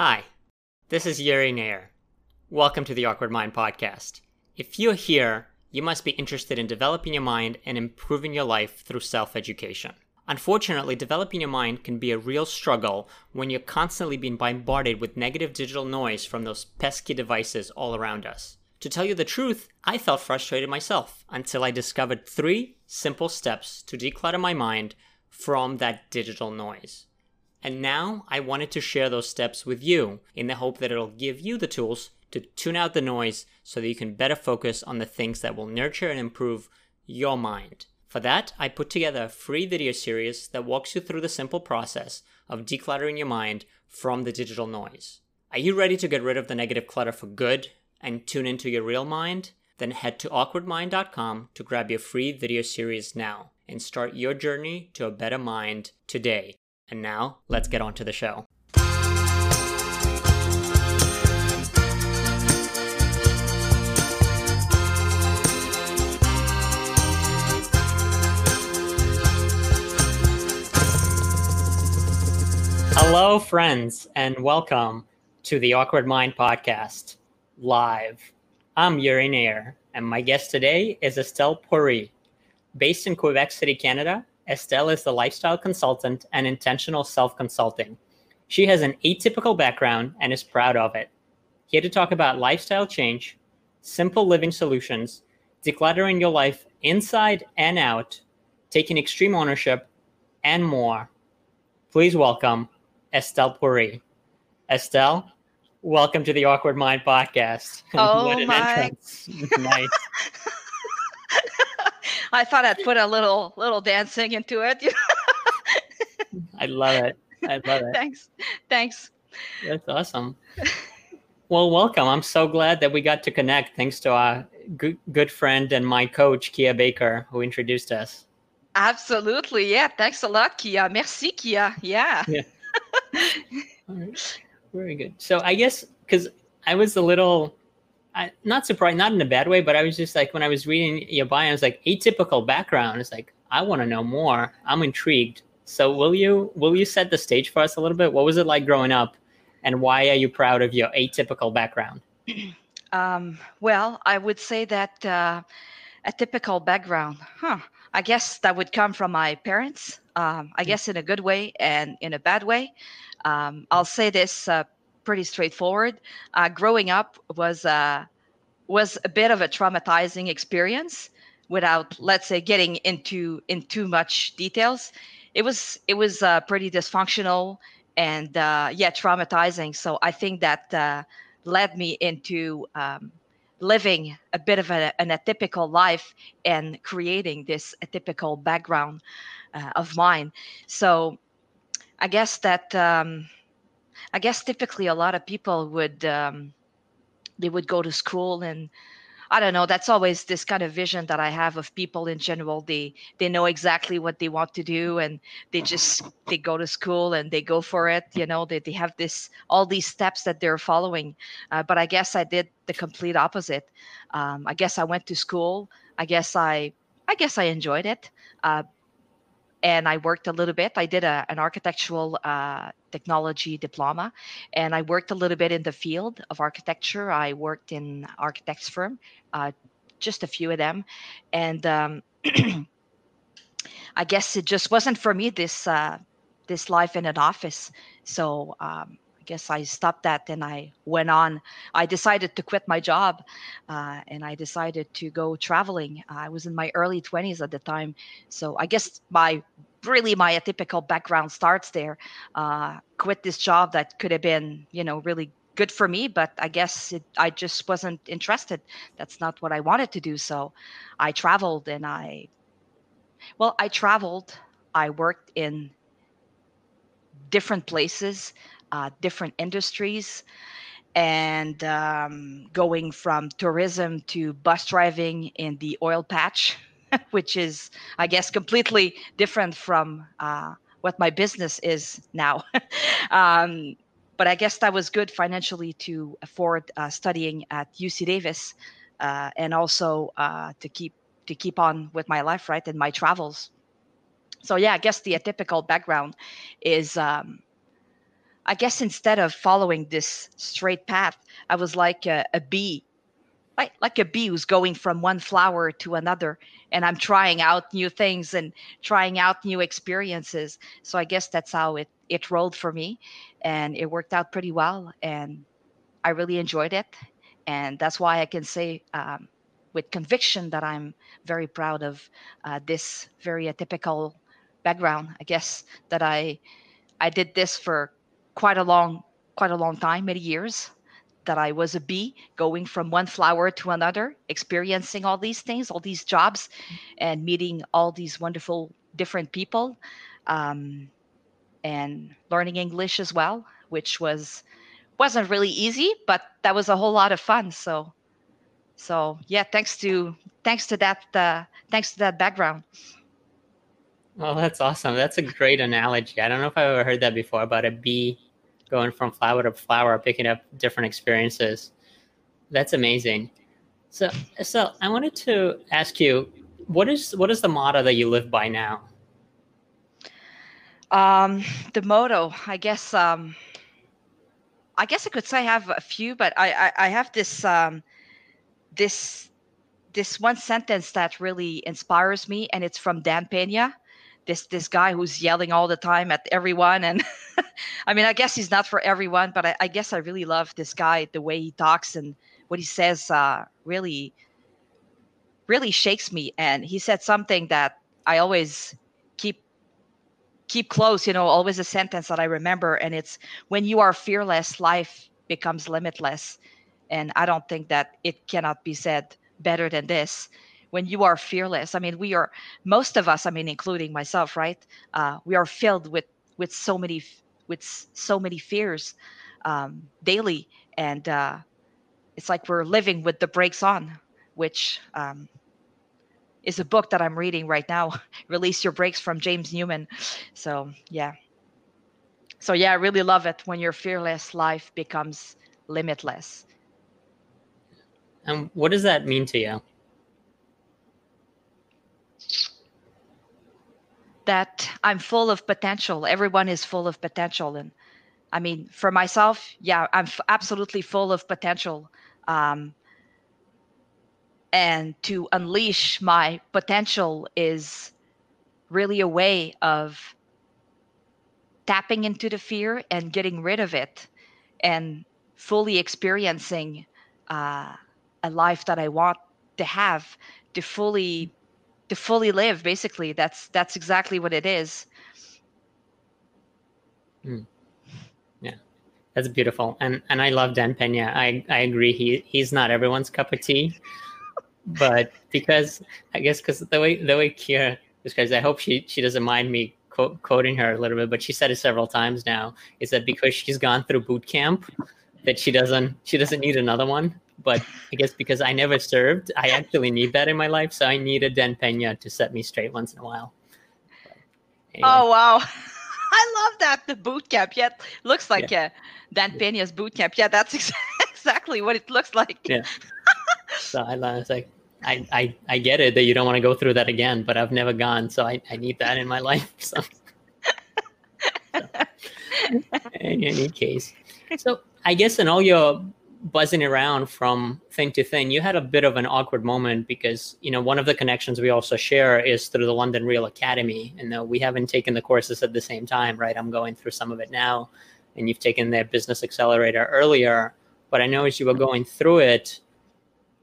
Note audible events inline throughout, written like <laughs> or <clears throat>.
Hi, this is Yuriy Nayer. Welcome to the Awkward Mind Podcast. If you're here, you must be interested in developing your mind and improving your life through self education. Unfortunately, developing your mind can be a real struggle when you're constantly being bombarded with negative digital noise from those pesky devices all around us. To tell you the truth, I felt frustrated myself until I discovered three simple steps to declutter my mind from that digital noise. And now I wanted to share those steps with you in the hope that it'll give you the tools to tune out the noise so that you can better focus on the things that will nurture and improve your mind. For that, I put together a free video series that walks you through the simple process of decluttering your mind from the digital noise. Are you ready to get rid of the negative clutter for good and tune into your real mind? Then head to awkwardmind.com to grab your free video series now and start your journey to a better mind today. And now, let's get on to the show. Hello, friends, and welcome to the Awkward Mind Podcast live. I'm Yuriy Nayer, and my guest today is Estelle Poiré. Based in Quebec City, Canada, Estelle is the lifestyle consultant and intentional self consulting. She has an atypical background and is proud of it. Here to talk about lifestyle change, simple living solutions, decluttering your life inside and out, taking extreme ownership, and more. Please welcome Estelle Poiré. Estelle, welcome to the Awkward Mind podcast. <laughs> Oh my! <laughs> nice. <laughs> I thought I'd put a little little dancing into it. <laughs> I love it. I love it. Thanks. Thanks. That's awesome. Well, welcome. I'm so glad that we got to connect. Thanks to our good, good friend and my coach, Kia Baker, who introduced us. Absolutely. Yeah. Thanks a lot, Kia. Merci, Kia. Yeah. <laughs> Yeah. All right. Very good. So I guess because I was a little I, not surprised, not in a bad way, but I was just like when I was reading your bio, I was like atypical background. It's like I want to know more. I'm intrigued. So will you will you set the stage for us a little bit? What was it like growing up, and why are you proud of your atypical background? <clears throat> Um, well, I would say that uh, a typical background, huh? I guess that would come from my parents. Um, I guess in a good way and in a bad way. Um, I'll say this uh, pretty straightforward. Uh, growing up was uh, was a bit of a traumatizing experience. Without, let's say, getting into in too much details, it was it was uh, pretty dysfunctional and uh, yeah, traumatizing. So I think that uh, led me into um, living a bit of a, an atypical life and creating this atypical background uh, of mine. So I guess that um, I guess typically a lot of people would um, they would go to school and I don't know. That's always this kind of vision that I have of people in general. They they know exactly what they want to do, and they just they go to school and they go for it. You know, they they have this all these steps that they're following. Uh, but I guess I did the complete opposite. Um, I guess I went to school. I guess I I guess I enjoyed it. Uh, and I worked a little bit. I did a, an architectural uh, technology diploma, and I worked a little bit in the field of architecture. I worked in architects firm, uh, just a few of them, and um, <clears throat> I guess it just wasn't for me this uh, this life in an office. So um, guess I stopped that and I went on. I decided to quit my job uh, and I decided to go traveling. I was in my early 20s at the time. So I guess my really my atypical background starts there. Uh, quit this job that could have been, you know, really good for me, but I guess it, I just wasn't interested. That's not what I wanted to do. So I traveled and I, well, I traveled. I worked in different places uh, different industries and um, going from tourism to bus driving in the oil patch, <laughs> which is, I guess, completely different from uh, what my business is now. <laughs> um, but I guess that was good financially to afford uh, studying at UC Davis uh, and also uh, to keep to keep on with my life, right, and my travels. So yeah, I guess the atypical background is um, I guess instead of following this straight path, I was like a, a bee, like like a bee who's going from one flower to another, and I'm trying out new things and trying out new experiences. So I guess that's how it it rolled for me, and it worked out pretty well, and I really enjoyed it, and that's why I can say. Um, with conviction that I'm very proud of uh, this very atypical background. I guess that I I did this for quite a long quite a long time, many years. That I was a bee going from one flower to another, experiencing all these things, all these jobs, and meeting all these wonderful different people, um, and learning English as well, which was wasn't really easy, but that was a whole lot of fun. So so yeah thanks to thanks to that uh, thanks to that background Well, that's awesome that's a great analogy i don't know if i've ever heard that before about a bee going from flower to flower picking up different experiences. That's amazing. So so i wanted to ask you what is what is the motto that you live by now? Um the motto i guess um i guess i could say i have a few but i i, I have this um this this one sentence that really inspires me and it's from dan pena this this guy who's yelling all the time at everyone and <laughs> i mean i guess he's not for everyone but I, I, guess i really love this guy the way he talks and what he says uh, really really shakes me. And he said something that i always keep keep close you know always a sentence that i remember. And it's when you are fearless life becomes limitless. And I don't think that it cannot be said better than this. When you are fearless, I mean, we are most of us. I mean, including myself, right? Uh, we are filled with with so many with so many fears um, daily, and uh, it's like we're living with the brakes on, which um, is a book that I'm reading right now. <laughs> Release Your Brakes from James Newman. So yeah. So yeah, I really love it when you're fearless. Life becomes limitless. And what does that mean to you? That I'm full of potential. Everyone is full of potential. And I mean, for myself, yeah, I'm f- absolutely full of potential. Um, and to unleash my potential is really a way of tapping into the fear and getting rid of it and fully experiencing uh, a life that I want to have to fully to fully live basically. That's that's exactly what it is. Mm. yeah. That's beautiful. And and i love dan pena. I i agree. He he's not everyone's cup of tea. But because i guess because the way the way kira describes i hope she she doesn't mind me quoting her a little bit but she said it several times now is that because she's gone through boot camp that she doesn't she doesn't need another one but I guess because I never served, I actually need that in my life. So I need a Dan Pena to set me straight once in a while. Anyway. Oh wow. <laughs> I love that the boot camp. Yeah, looks like yeah. uh, Dan Pena's boot camp. Yeah, that's <laughs> ex- exactly what it looks like. Yeah. <laughs> so I was like, I, I I get it that you don't want to go through that again, but I've never gone, so I, I need that in my life. So, so. in any case, so I guess in all your buzzing around from thing to thing, you had a bit of an awkward moment because you know one of the connections we also share is through the London Real Academy, and though we haven't taken the courses at the same time, right? I'm going through some of it now, and you've taken their business accelerator earlier. But I know as you were going through it,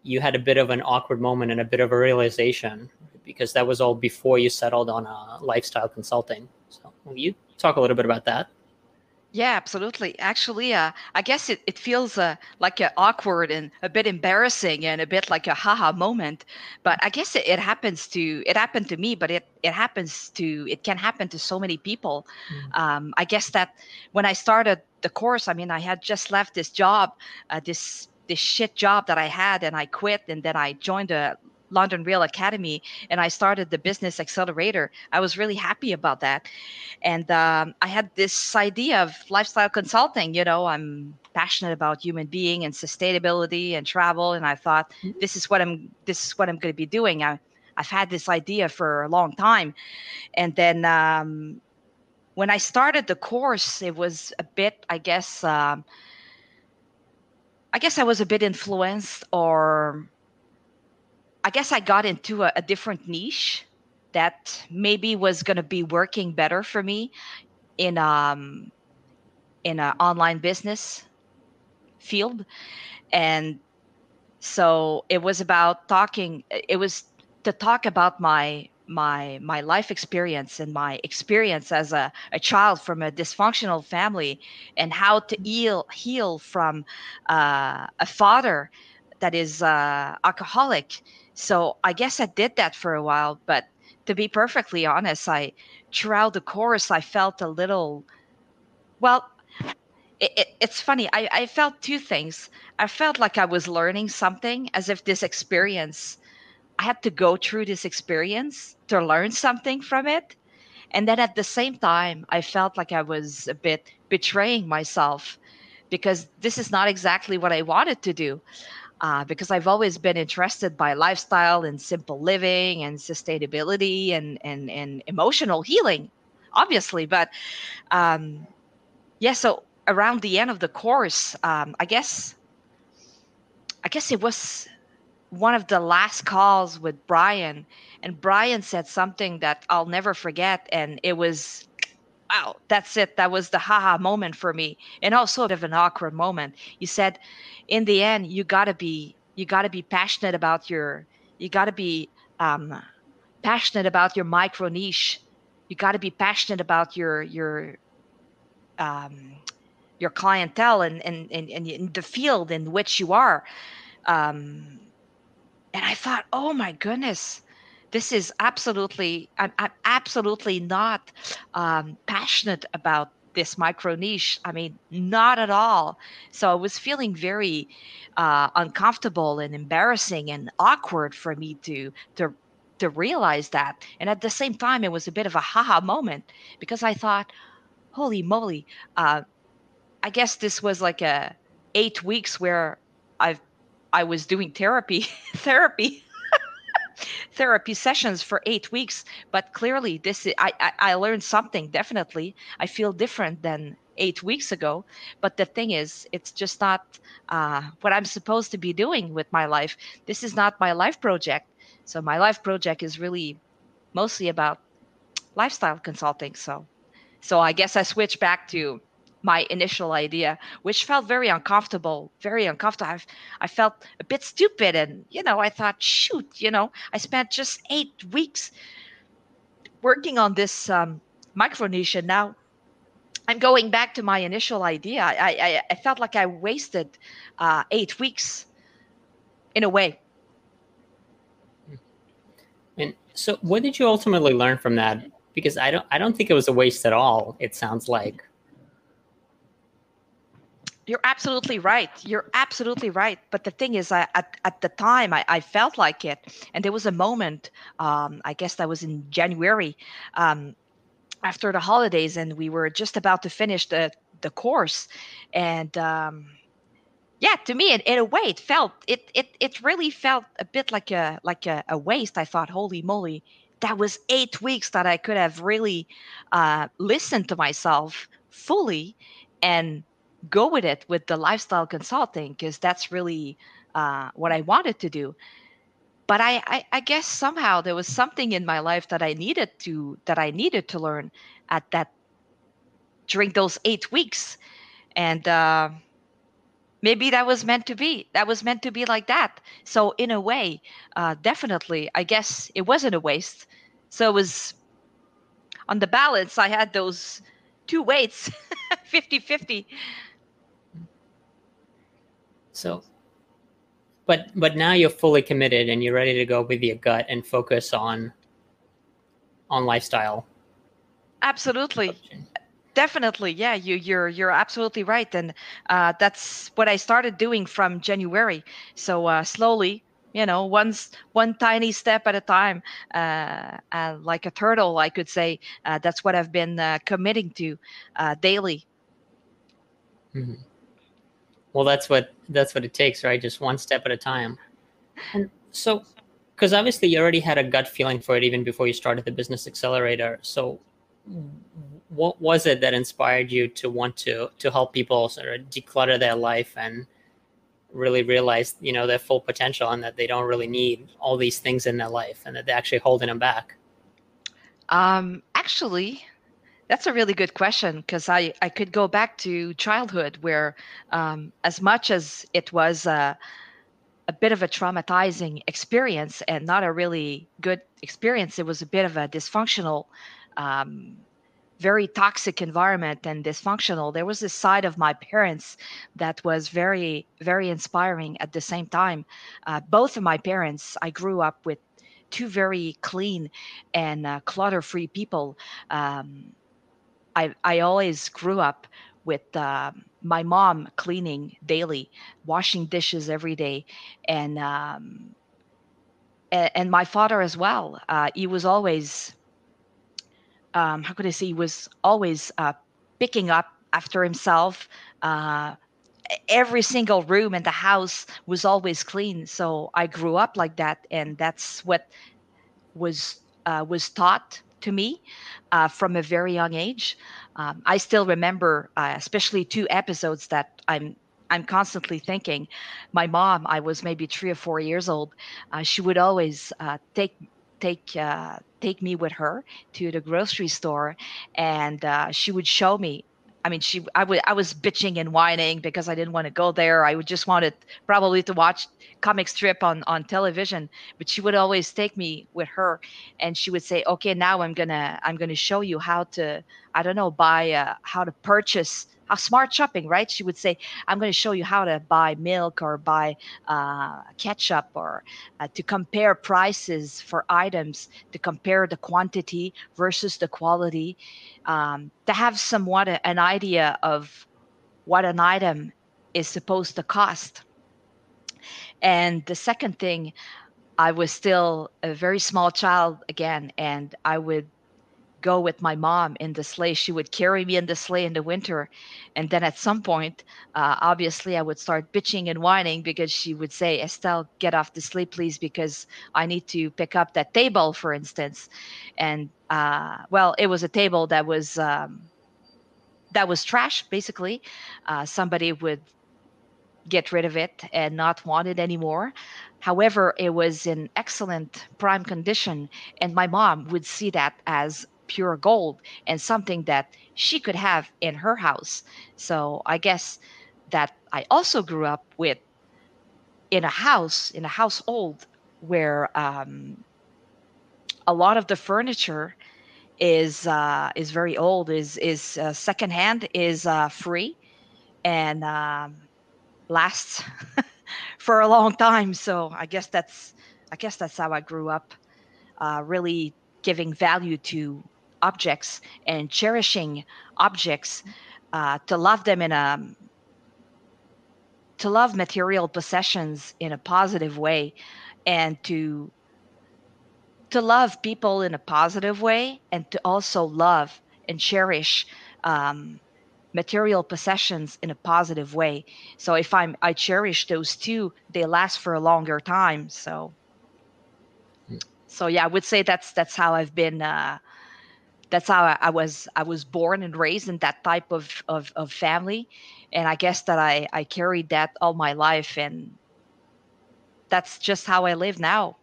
you had a bit of an awkward moment and a bit of a realization because that was all before you settled on a lifestyle consulting. So, will you talk a little bit about that? Yeah, absolutely. Actually, uh, I guess it, it feels uh, like a awkward and a bit embarrassing and a bit like a haha moment. But I guess it, it happens to it happened to me, but it it happens to it can happen to so many people. Mm. Um, I guess that when I started the course, I mean, I had just left this job, uh, this this shit job that I had, and I quit, and then I joined a London Real Academy and I started the business accelerator. I was really happy about that. And um, I had this idea of lifestyle consulting. You know, I'm passionate about human being and sustainability and travel. And I thought mm-hmm. this is what I'm this is what I'm going to be doing. I, I've had this idea for a long time. And then um, when I started the course, it was a bit, I guess, um, I guess I was a bit influenced, or I guess I got into a, a different niche that maybe was going to be working better for me in um in an online business field, and so it was about talking. It was to talk about my my my life experience and my experience as a, a child from a dysfunctional family and how to heal heal from uh, a father that is uh, alcoholic so i guess i did that for a while but to be perfectly honest i throughout the course i felt a little well it, it, it's funny I, I felt two things i felt like i was learning something as if this experience I had to go through this experience to learn something from it. And then at the same time, I felt like I was a bit betraying myself because this is not exactly what I wanted to do. Uh, because I've always been interested by lifestyle and simple living and sustainability and, and, and emotional healing, obviously. But um, yeah, so around the end of the course, um, I guess, I guess it was one of the last calls with Brian, and Brian said something that I'll never forget, and it was, wow, that's it. That was the haha moment for me, and also sort of an awkward moment. You said, in the end, you gotta be, you gotta be passionate about your, you gotta be um, passionate about your micro niche. You gotta be passionate about your your um, your clientele and and, and, and the field in which you are. Um, and I thought, oh my goodness, this is absolutely, I'm, I'm absolutely not um, passionate about this micro niche. I mean, not at all. So I was feeling very uh, uncomfortable and embarrassing and awkward for me to to to realize that. And at the same time, it was a bit of a haha moment because I thought, holy moly, uh, I guess this was like a eight weeks where I've I was doing therapy, <laughs> therapy, therapy sessions for eight weeks. But clearly, this I, I I learned something. Definitely, I feel different than eight weeks ago. But the thing is, it's just not uh, what I'm supposed to be doing with my life. This is not my life project. So my life project is really mostly about lifestyle consulting. So, so I guess I switched back to my initial idea, which felt very uncomfortable, very uncomfortable. I've, I felt a bit stupid. And, you know, I thought, shoot, you know, I spent just eight weeks working on this um, micro niche. And now I'm going back to my initial idea. I, I, I felt like I wasted uh, eight weeks in a way. And so, what did you ultimately learn from that? Because I don't, I don't think it was a waste at all. It sounds like. You're absolutely right. You're absolutely right. But the thing is, I, at, at the time, I, I felt like it. And there was a moment, um, I guess that was in January, um, after the holidays, and we were just about to finish the, the course. And um, yeah, to me, in, in a way, it felt, it, it, it really felt a bit like a, like a, a waste. I thought, holy moly, that was eight weeks that I could have really uh, listened to myself fully and go with it with the lifestyle consulting because that's really uh, what I wanted to do. But I, I, I, guess somehow there was something in my life that I needed to that I needed to learn at that during those eight weeks, and uh, maybe that was meant to be. That was meant to be like that. So in a way, uh, definitely, I guess it wasn't a waste. So it was on the balance. I had those two weights <laughs> 50 50 so, but but now you're fully committed and you're ready to go with your gut and focus on on lifestyle. Absolutely. Definitely, yeah. You you're you're absolutely right, and uh, that's what I started doing from January. So uh, slowly, you know, once one tiny step at a time, uh, uh like a turtle, I could say. Uh, that's what I've been uh, committing to daily. Mm-hmm well that's what that's what it takes right? Just one step at a time. And so because obviously you already had a gut feeling for it even before you started the business accelerator. So what was it that inspired you to want to to help people sort of declutter their life and really realize you know their full potential and that they don't really need all these things in their life and that they're actually holding them back? Um, actually that's a really good question because I, I could go back to childhood where um, as much as it was a, a bit of a traumatizing experience and not a really good experience it was a bit of a dysfunctional um, very toxic environment and dysfunctional. There was this side of my parents that was very very inspiring at the same time. Uh, both of my parents i grew up with two very clean and uh, clutter free people. Um, I, I always grew up with uh, my mom cleaning daily washing dishes every day and um, and, and my father as well uh, he was always um, how could I say, he was always uh, picking up after himself. Uh, every single room in the house was always clean. So I grew up like that, and that's what was uh, was taught to me uh, from a very young age. Um, I still remember, uh, especially two episodes that I'm I'm constantly thinking. My mom, I was maybe three or four years old. Uh, she would always uh, take take uh, take me with her to the grocery store, and uh, she would show me. I mean, she I would I was bitching and whining because I didn't want to go there. I would just wanted probably to watch comic strip on on television, but she would always take me with her, and she would say, "Okay, now I'm gonna I'm gonna show you how to I don't know buy uh, how to purchase." a smart shopping, right? She would say, I'm going to show you how to buy milk or buy uh, ketchup or uh, to compare prices for items, to compare the quantity versus the quality, um, to have somewhat an idea of what an item is supposed to cost. And the second thing, I was still a very small child again, and I would go with my mom in the sleigh. She would carry me in the sleigh in the winter. And then at some point, uh, obviously, I would start bitching and whining because she would say, Estelle, get off the sleigh, please, because I need to pick up that table, for instance. And uh, well, it was a table that was. Um, that was trash basically uh, somebody would get rid of it and not want it anymore. However, it was in excellent prime condition, and my mom would see that as pure gold and something that she could have in her house. So I guess that I also grew up with in a house, in a household where um, a lot of the furniture is uh, is very old, is is uh, secondhand, is uh, free, and um, lasts <laughs> for a long time. So I guess that's I guess that's how I grew up, uh, really giving value to objects and cherishing objects uh, to love them in a to love material possessions in a positive way and to to love people in a positive way and to also love and cherish um, material possessions in a positive way so if i'm i cherish those two they last for a longer time so hmm. so yeah i would say that's that's how i've been uh, that's how I, was I was born and raised in that type of, of, of family. And I guess that I, I carried that all my life and that's just how I live now.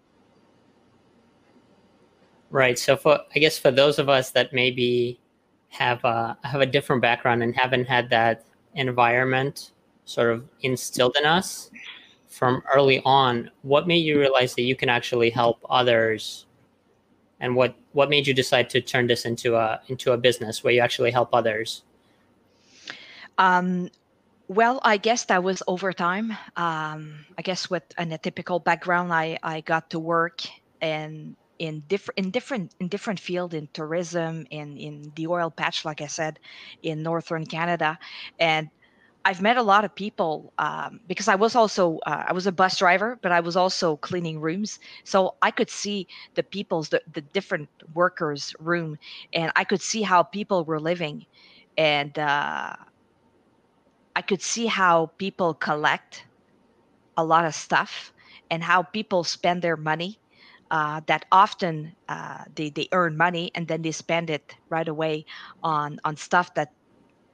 Right. So for I guess for those of us that maybe have a have a different background and haven't had that environment sort of instilled in us from early on, what made you realize that you can actually help others and what what made you decide to turn this into a into a business where you actually help others? Um, well i guess that was over time. Um, i guess with an atypical background i i got to work and in different in different in different field in tourism in in the oil patch like i said in northern canada. And I've met a lot of people um, because I was also uh, I was a bus driver, but I was also cleaning rooms, so I could see the people's the, the different workers' room, and I could see how people were living, and uh, I could see how people collect a lot of stuff and how people spend their money. uh, that often uh, they, they earn money and then they spend it right away on on stuff that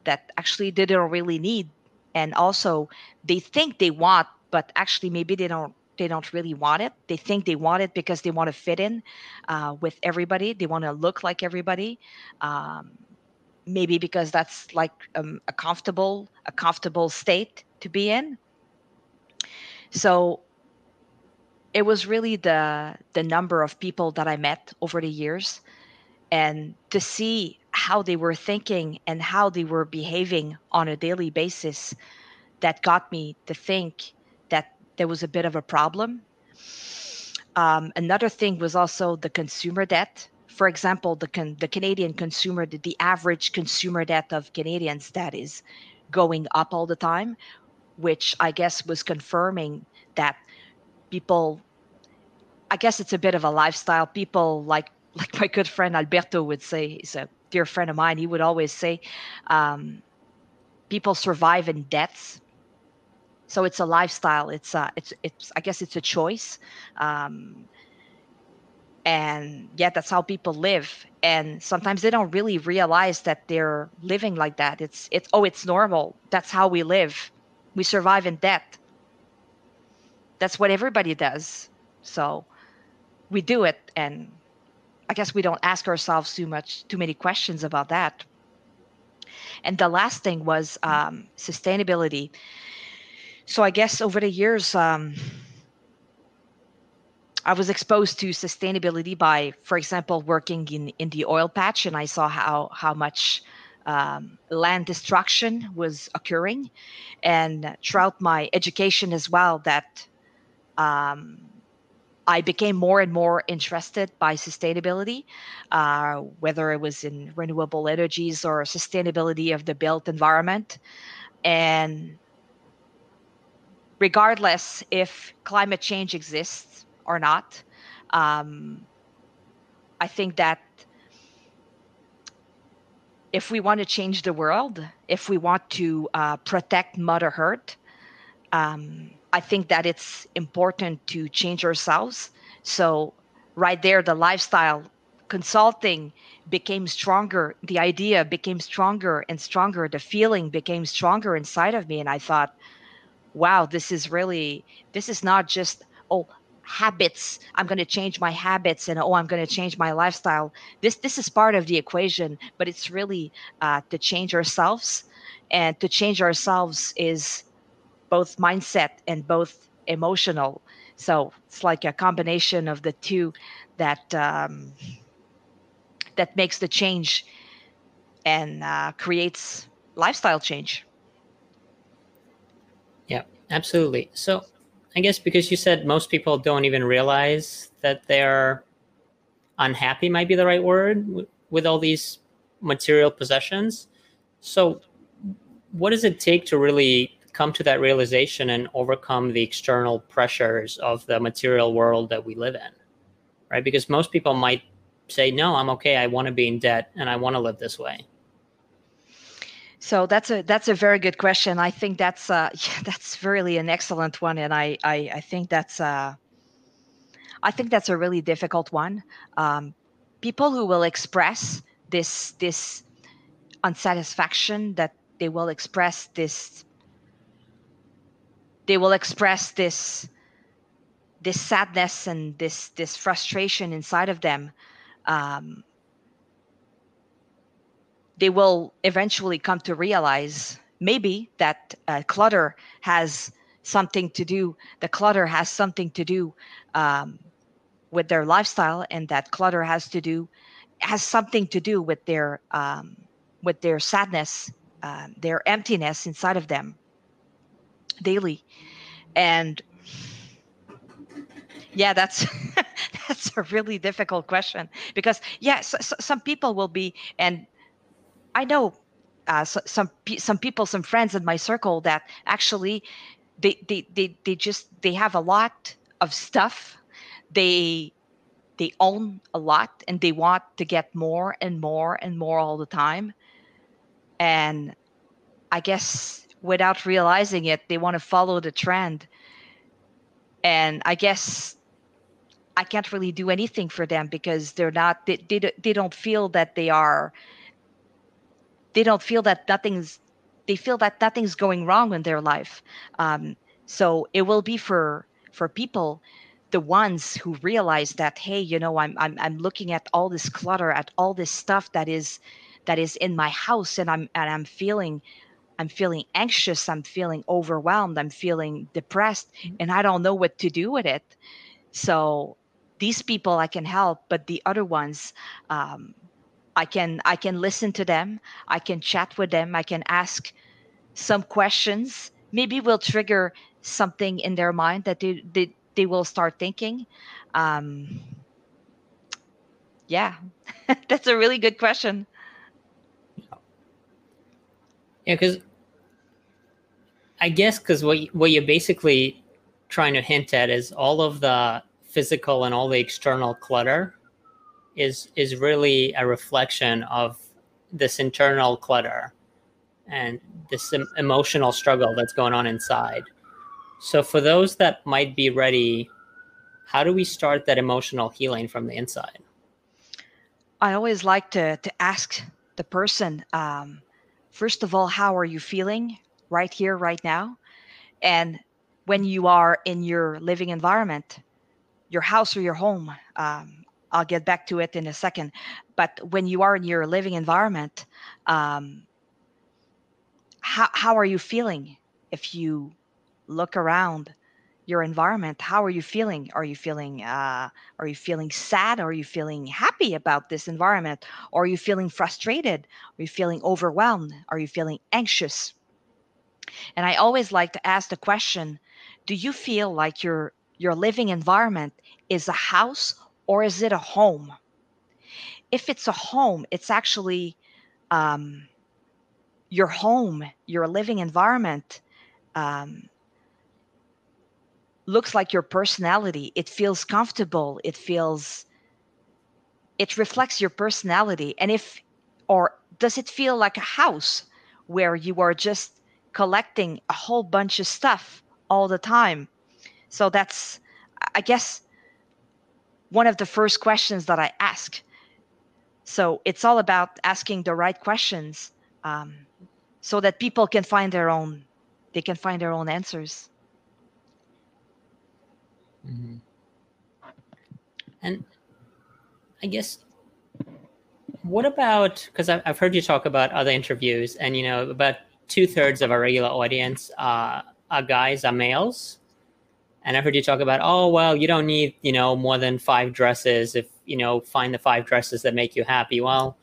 that actually they don't really need and also they think they want but actually maybe they don't they don't really want it. They think they want it because they want to fit in uh, with everybody. They want to look like everybody um, maybe because that's like um, a comfortable a comfortable state to be in. So it was really the the number of people that i met over the years. And to see how they were thinking and how they were behaving on a daily basis that got me to think that there was a bit of a problem. Um, another thing was also the consumer debt. For example, the con- the Canadian consumer, the, the average consumer debt of Canadians that is going up all the time, which I guess was confirming that people. I guess it's a bit of a lifestyle. People like <laughs> like my good friend Alberto would say. He's a dear friend of mine. He would always say, um, people survive in debts so it's a lifestyle it's a it's it's i guess it's a choice um, and yeah that's how people live and sometimes they don't really realize that they're living like that. It's it's oh it's normal. That's how we live. We survive in debt that's what everybody does. So we do it and i guess we don't ask ourselves too much too many questions about that. And the last thing was um, sustainability. So I guess over the years, um, I was exposed to sustainability by, for example, working in, in the oil patch, and I saw how how much um, land destruction was occurring, and throughout my education as well, that um, I became more and more interested by sustainability, uh, whether it was in renewable energies or sustainability of the built environment, and regardless if climate change exists or not. Um, I think that if we want to change the world, if we want to uh, protect Mother Earth, um, I think that it's important to change ourselves. So, right there, the lifestyle consulting became stronger. The idea became stronger and stronger. The feeling became stronger inside of me. And I thought, wow, this is really, this is not just, oh, habits i'm going to change my habits and oh i'm going to change my lifestyle this this is part of the equation but it's really uh, to change ourselves and to change ourselves is both mindset and both emotional so it's like a combination of the two that um, that makes the change and uh, creates lifestyle change yeah, absolutely. So I guess because you said most people don't even realize that they're unhappy, might be the right word, with all these material possessions. So, what does it take to really come to that realization and overcome the external pressures of the material world that we live in? Right? Because most people might say, No, I'm okay. I want to be in debt and I want to live this way. So that's a that's a very good question. I think that's uh <laughs> yeah, that's really an excellent one, and I I, I think that's uh I think that's a really difficult one. Um, people who will express this this unsatisfaction that they will express this they will express this this sadness and this this frustration inside of them um, they will eventually come to realize maybe that uh, clutter has something to do the clutter has something to do um, with their lifestyle and that clutter has to do has something to do with their um, with their sadness uh, their emptiness inside of them daily and yeah that's <laughs> that's a really difficult question because yes yeah, so, so some people will be and I know uh, so, some some people, some friends in my circle that actually they, they they they just they have a lot of stuff. They they own a lot and they want to get more and more and more all the time. And I guess without realizing it, they want to follow the trend. And I guess I can't really do anything for them because they're not they, they, they don't feel that they are they don't feel that nothing's they feel that nothing's going wrong in their life um, so it will be for for people the ones who realize that hey you know I'm, I'm i'm looking at all this clutter at all this stuff that is that is in my house and i'm and i'm feeling i'm feeling anxious i'm feeling overwhelmed i'm feeling depressed mm-hmm. and i don't know what to do with it. So these people i can help but the other ones um, i can i can listen to them i can chat with them i can ask some questions. Maybe will trigger something in their mind that they, they they will start thinking. Um, yeah <laughs> that's a really good question. Yeah because i guess because what, what you're basically trying to hint at is all of the physical and all the external clutter is is really a reflection of this internal clutter and this emotional struggle that's going on inside so, for those that might be ready, how do we start that emotional healing from the inside? I always like to, to ask the person, um, first of all, how are you feeling right here, right now? And when you are in your living environment, your house or your home, um, I'll get back to it in a second. But when you are in your living environment, um, how, how are you feeling? If you look around your environment how are you feeling are you feeling uh, are you feeling sad are you feeling happy about this environment are you feeling frustrated are you feeling overwhelmed are you feeling anxious and i always like to ask the question do you feel like your your living environment is a house or is it a home if it's a home it's actually um, your home your living environment um, looks like your personality. It feels comfortable. It feels it reflects your personality. And if or does it feel like a house where you are just collecting a whole bunch of stuff all the time? So that's I guess one of the first questions that I ask. So it's all about asking the right questions um, so that people can find their own they can find their own answers. Mm-hmm. And I guess, what about because I've heard you talk about other interviews, and you know, about two thirds of our regular audience uh, are guys, are males. And I've heard you talk about, oh, well, you don't need, you know, more than five dresses if, you know, find the five dresses that make you happy. Well,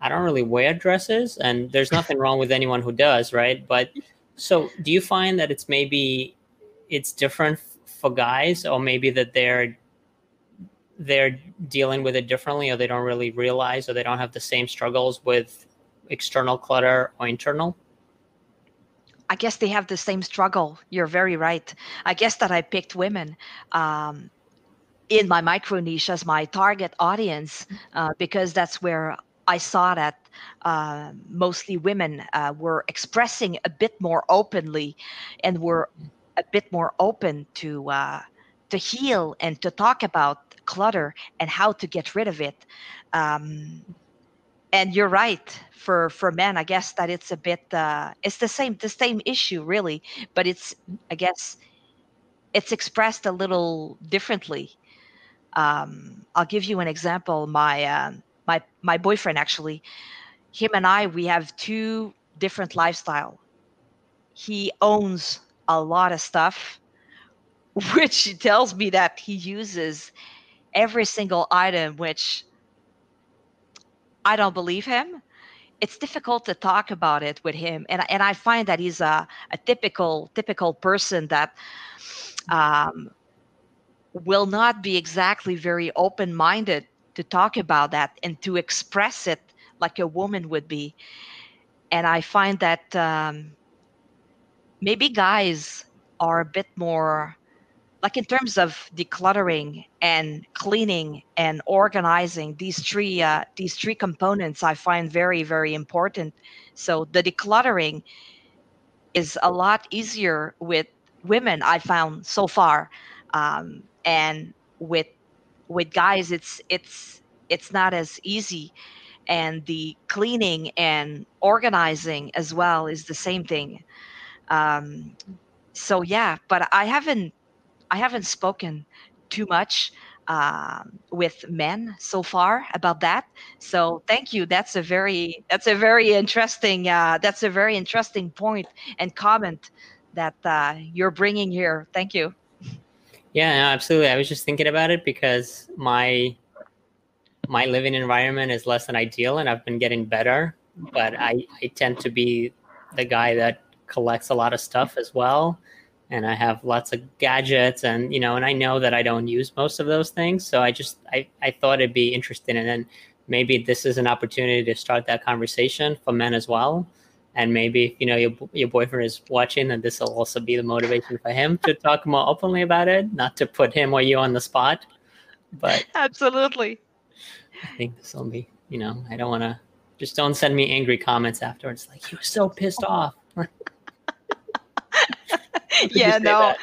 I don't really wear dresses, and there's <laughs> nothing wrong with anyone who does, right? But so do you find that it's maybe it's different for guys or maybe that they're they're dealing with it differently or they don't really realize or they don't have the same struggles with external clutter or internal I guess they have the same struggle. You're very right. I guess that I picked women um, in my micro niche as my target audience uh, because that's where I saw that uh, mostly women uh, were expressing a bit more openly and were a bit more open to uh, to heal and to talk about clutter and how to get rid of it. Um, and you're right for for men. I guess that it's a bit uh, it's the same the same issue really, but it's I guess it's expressed a little differently. Um, I'll give you an example. My uh, my my boyfriend actually, him and I we have two different lifestyle. He owns a lot of stuff, <laughs> which tells me that he uses every single item, which I don't believe him. It's difficult to talk about it with him, and and I find that he's a, a typical typical person that um, will not be exactly very open minded to talk about that and to express it like a woman would be. And I find that um, maybe guys are a bit more like in terms of decluttering and cleaning and organizing these three uh, these three components i find very very important. So the decluttering is a lot easier with women i found so far um, and with with guys it's it's it's not as easy. And the cleaning and organizing as well is the same thing. Um, so yeah but i haven't i haven't spoken too much um, with men so far about that. So thank you. That's a very that's a very interesting uh, that's a very interesting point and comment that uh, you're bringing here. Thank you. Yeah no, absolutely. I was just thinking about it because my my living environment is less than ideal and I've been getting better, but I, I tend to be the guy that collects a lot of stuff as well. And I have lots of gadgets and, you know, and I know that I don't use most of those things. So I just, I, I thought it'd be interesting. And then maybe this is an opportunity to start that conversation for men as well. And maybe, you know, your, your boyfriend is watching and this will also be the motivation for him to talk more openly about it, not to put him or you on the spot. But <laughs> absolutely I think this will be, you know, I don't want to, just don't send me angry comments afterwards. Like, he was so pissed off. <laughs> <laughs> yeah, no.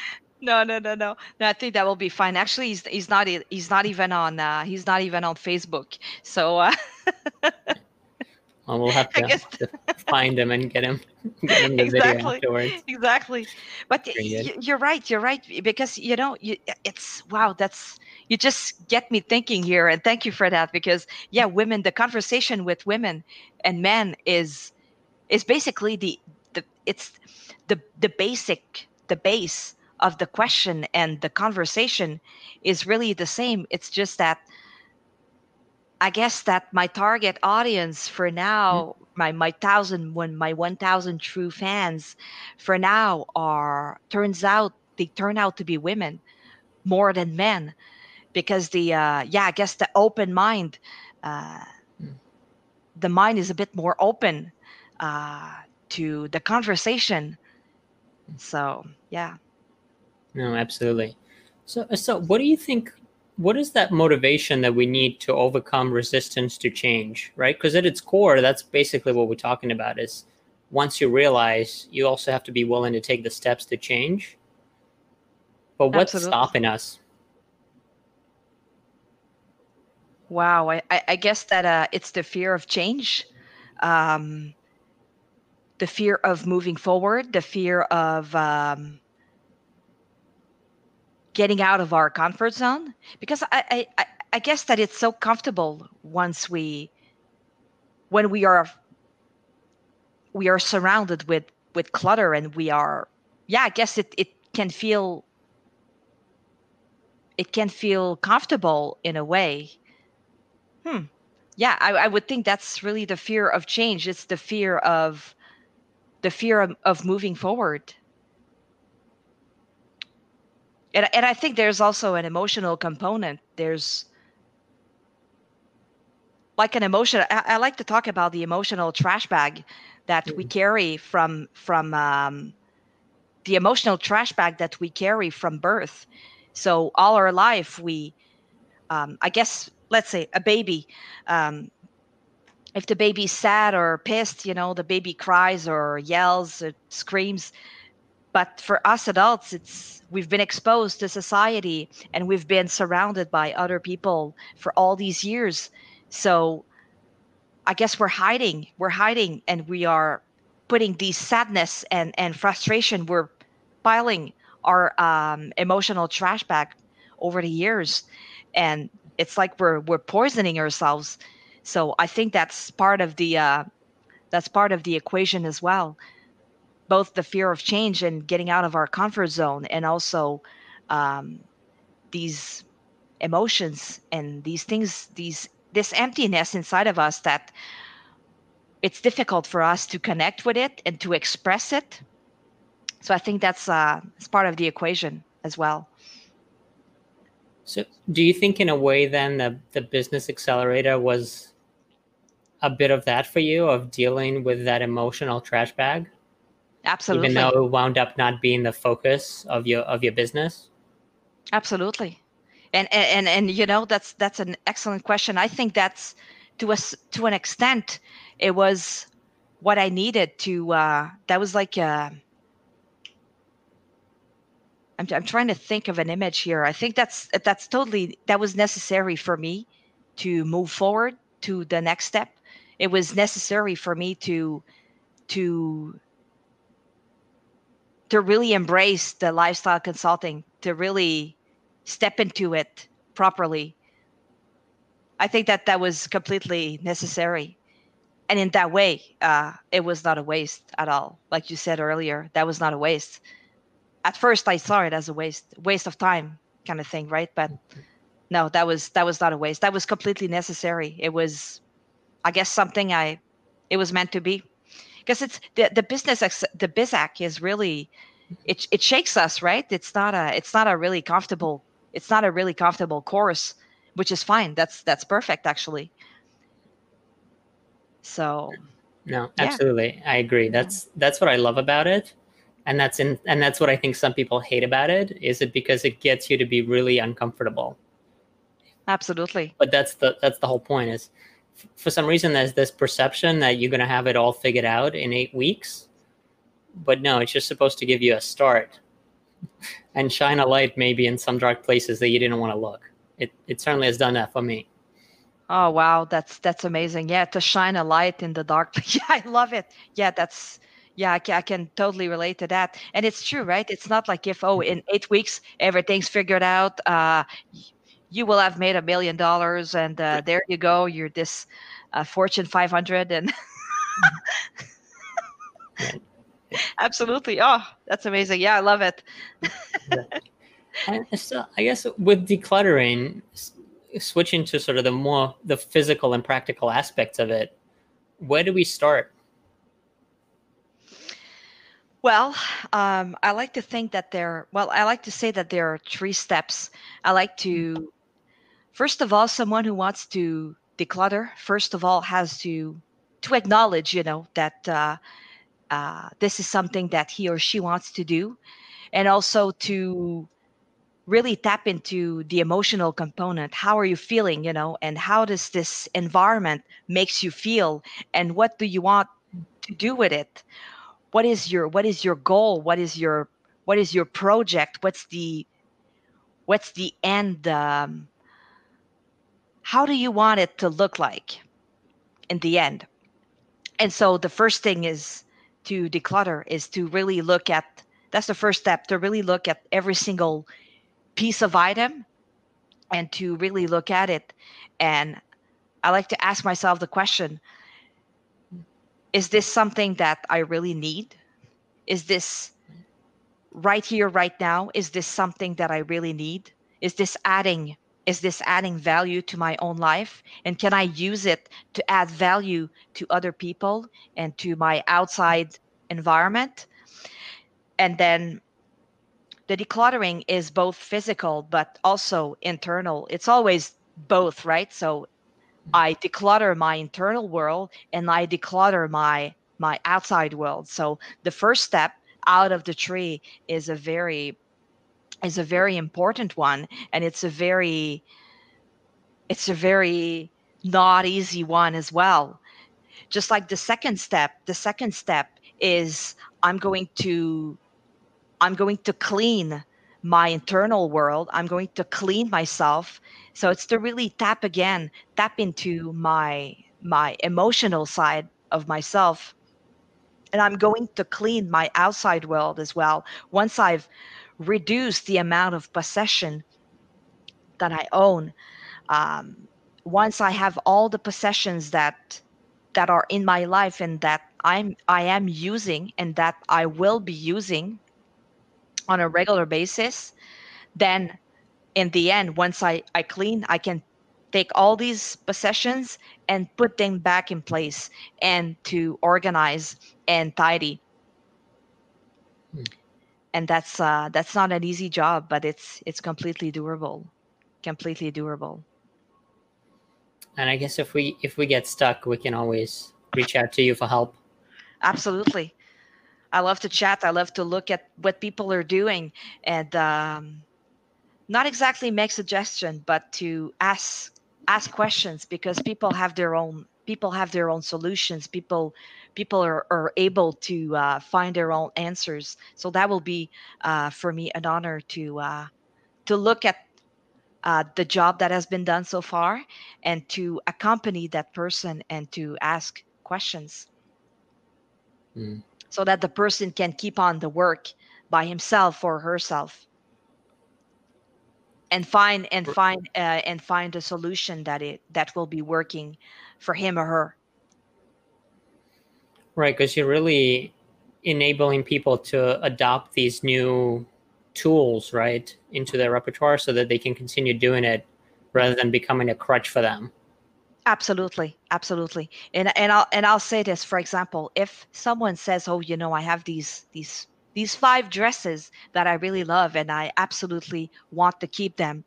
No, no, no, no. No, I think that will be fine. Actually, he's he's not he's not even on uh, he's not even on Facebook. So uh, well, we'll have <laughs> to, to, find him and get him, <laughs> get him the exactly, video afterwards. Exactly. But you're right. You're right because you know you, it's wow. That's you just get me thinking here and thank you for that because yeah women the conversation with women and men is is basically the the it's the the basic the base of the question and the conversation is really the same it's just that i guess that my target audience for now mm-hmm. my my thousand when my 1000 true fans for now are turns out they turn out to be women more than men because the uh, yeah, I guess the open mind, uh, mm. the mind is a bit more open uh, to the conversation. So yeah. No, absolutely. So, so what do you think? What is that motivation that we need to overcome resistance to change, right? Because at its core, that's basically what we're talking about. Is once you realize, you also have to be willing to take the steps to change. But what's Absolutely. stopping us? Wow, I, I guess that uh, it's the fear of change, um, the fear of moving forward, the fear of um, getting out of our comfort zone. Because I, I, I guess that it's so comfortable once we, when we are, we are surrounded with with clutter and we are, yeah, I guess it it can feel, it can feel comfortable in a way Hmm. Yeah, I, I would think that's really the fear of change. It's the fear of the fear of, of moving forward. And, and I think there's also an emotional component. There's like an emotion. I, I like to talk about the emotional trash bag that we carry from from um, the emotional trash bag that we carry from birth. So all our life, we, um, I guess, let's say a baby um, if the baby's sad or pissed you know the baby cries or yells or screams. But for us adults it's we've been exposed to society and we've been surrounded by other people for all these years. So i guess we're hiding we're hiding and we are putting these sadness and and frustration we're piling our um, emotional trash bag over the years. And it's like we're we're poisoning ourselves so i think that's part of the uh, that's part of the equation as well. Both the fear of change and getting out of our comfort zone and also um, these emotions and these things these this emptiness inside of us that it's difficult for us to connect with it and to express it. So i think that's uh, it's part of the equation as well. So, do you think, in a way, then the the business accelerator was a bit of that for you, of dealing with that emotional trash bag? Absolutely. Even though it wound up not being the focus of your of your business. Absolutely, and and and you know that's that's an excellent question. I think that's to us to an extent, it was what I needed to. Uh, that was like. Uh, I'm, I'm trying to think of an image here. I think that's that's totally that was necessary for me to move forward to the next step. It was necessary for me to to to really embrace the lifestyle consulting, to really step into it properly. I think that that was completely necessary. And in that way, uh, it was not a waste at all. Like you said earlier, that was not a waste. At first, I saw it as a waste, waste of time kind of thing, right? But no, that was that was not a waste. That was completely necessary. It was, I guess, something I, it was meant to be. Because it's the, the business the bizac is really it, it shakes us right? It's not a it's not a really comfortable it's not a really comfortable course which is fine. That's that's perfect actually. So no absolutely. Yeah. i agree. That's that's what i love about it. And that's in and that's what i think some people hate about it is it because it gets you to be really uncomfortable. Absolutely. But that's the that's the whole point is for some reason there's this perception that you're going to have it all figured out in eight weeks but no it's just supposed to give you a start <laughs> and shine a light maybe in some dark places that you didn't want to look. It, it certainly has done that for me. Oh wow that's that's amazing. Yeah to shine a light in the dark <laughs> yeah i love it. Yeah that's yeah I can, I can totally relate to that. And it's true right? It's not like if oh in eight weeks everything's figured out uh you will have made a million dollars and uh, there you go you're this uh, fortune 500 and <laughs> absolutely. Oh that's amazing. Yeah i love it. And <laughs> so i guess with decluttering switching to sort of the more the physical and practical aspects of it where do we start? Well, um, I like to think that there. Well, I like to say that there are three steps. I like to first of all someone who wants to declutter first of all has to to acknowledge you know that uh, uh, this is something that he or she wants to do. And also to really tap into the emotional component. How are you feeling you know and how does this environment makes you feel? And what do you want to do with it? What is your what is your goal? What is your what is your project? What's the what's the end um, how do you want it to look like in the end? And so the first thing is to declutter is to really look at that's the first step to really look at every single piece of item and to really look at it and I like to ask myself the question is this something that I really need? Is this right here, right now? Is this something that I really need? Is this adding is this adding value to my own life? And can i use it to add value to other people and to my outside environment? And then the decluttering is both physical but also internal. It's always both right? So i declutter my internal world and i declutter my my outside world. So the first step out of the tree is a very is a very important one and it's a very it's a very not easy one as well. Just like the second step the second step is i'm going to i'm going to clean my internal world. I'm going to clean myself. So it's to really tap again tap into my my emotional side of myself. And i'm going to clean my outside world as well. Once i've reduce the amount of possession that I own. Um, once I have all the possessions that that are in my life and that I'm I am using and that I will be using on a regular basis, then in the end, once I, I clean, I can take all these possessions and put them back in place and to organize and tidy. Hmm and that's uh, that's not an easy job, but it's it's completely doable, completely doable. And I guess if we if we get stuck, we can always reach out to you for help. Absolutely, I love to chat. I love to look at what people are doing and um, not exactly make suggestion, but to ask ask questions because people have their own people have their own solutions people people are, are able to uh, find their own answers. So that will be uh, for me an honor to uh, to look at uh, the job that has been done so far and to accompany that person and to ask questions. Mm. so that the person can keep on the work by himself or herself and find and find uh, and find a solution that it that will be working for him or her. Right because you're really enabling people to adopt these new tools right into their repertoire so that they can continue doing it rather than becoming a crutch for them. Absolutely absolutely. And and I'll and I'll say this for example if someone says oh you know I have these these these five dresses that I really love and I absolutely want to keep them.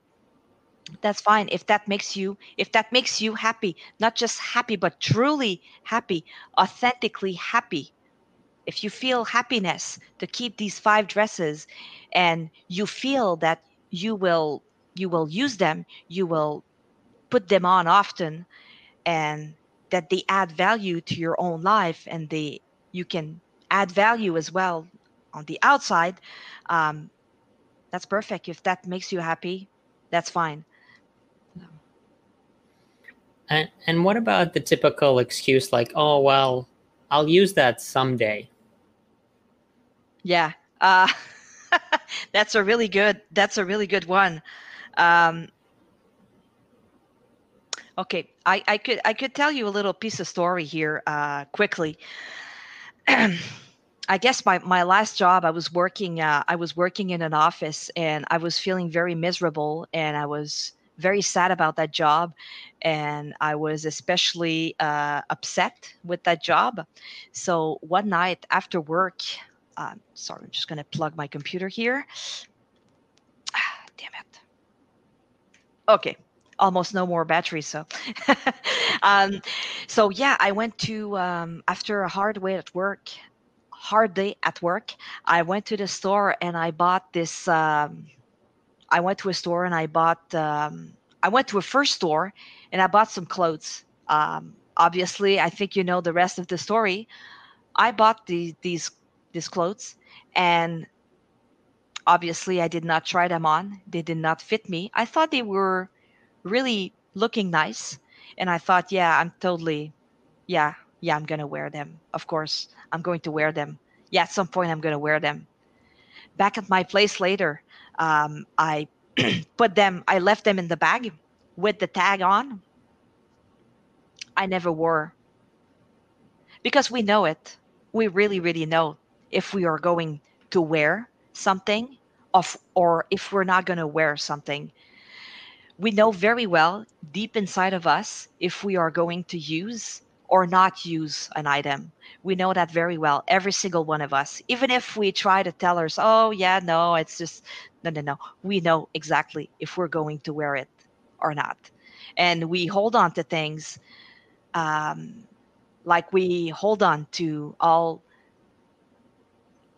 That's fine. If that makes you if that makes you happy not just happy but truly happy authentically happy. If you feel happiness to keep these five dresses and you feel that you will you will use them you will put them on often and that they add value to your own life and they you can add value as well on the outside um, that's perfect. If that makes you happy that's fine. And and what about the typical excuse like oh well i'll use that someday. Yeah. Uh, <laughs> that's a really good that's a really good one. Um, okay. I, I could i could tell you a little piece of story here uh, quickly <clears throat> I guess my, my last job, I was working. Uh, I was working in an office, and I was feeling very miserable, and I was very sad about that job, and I was especially uh, upset with that job. So one night after work, uh, sorry, I'm just going to plug my computer here. Ah, <sighs> damn it. Okay, almost no more battery. So, <laughs> um, so yeah, I went to um, after a hard way at work hard day at work, I went to the store and I bought this. Um, I went to a store and I bought. Um, I went to a first store and I bought some clothes. Um, obviously, I think you know the rest of the story. I bought the, these these clothes and obviously I did not try them on. They did not fit me. I thought they were really looking nice and I thought, yeah, I'm totally yeah, yeah, I'm going to wear them. Of course, I'm going to wear them. Yeah, at some point, I'm going to wear them. Back at my place later, um, I <clears throat> put them, I left them in the bag with the tag on. I never wore because we know it. We really, really know if we are going to wear something of, or if we're not going to wear something. We know very well deep inside of us if we are going to use or not use an item. We know that very well, every single one of us. Even if we try to tell us, oh, yeah, no, it's just, no, no, no. We know exactly if we're going to wear it or not. And we hold on to things um, like we hold on to all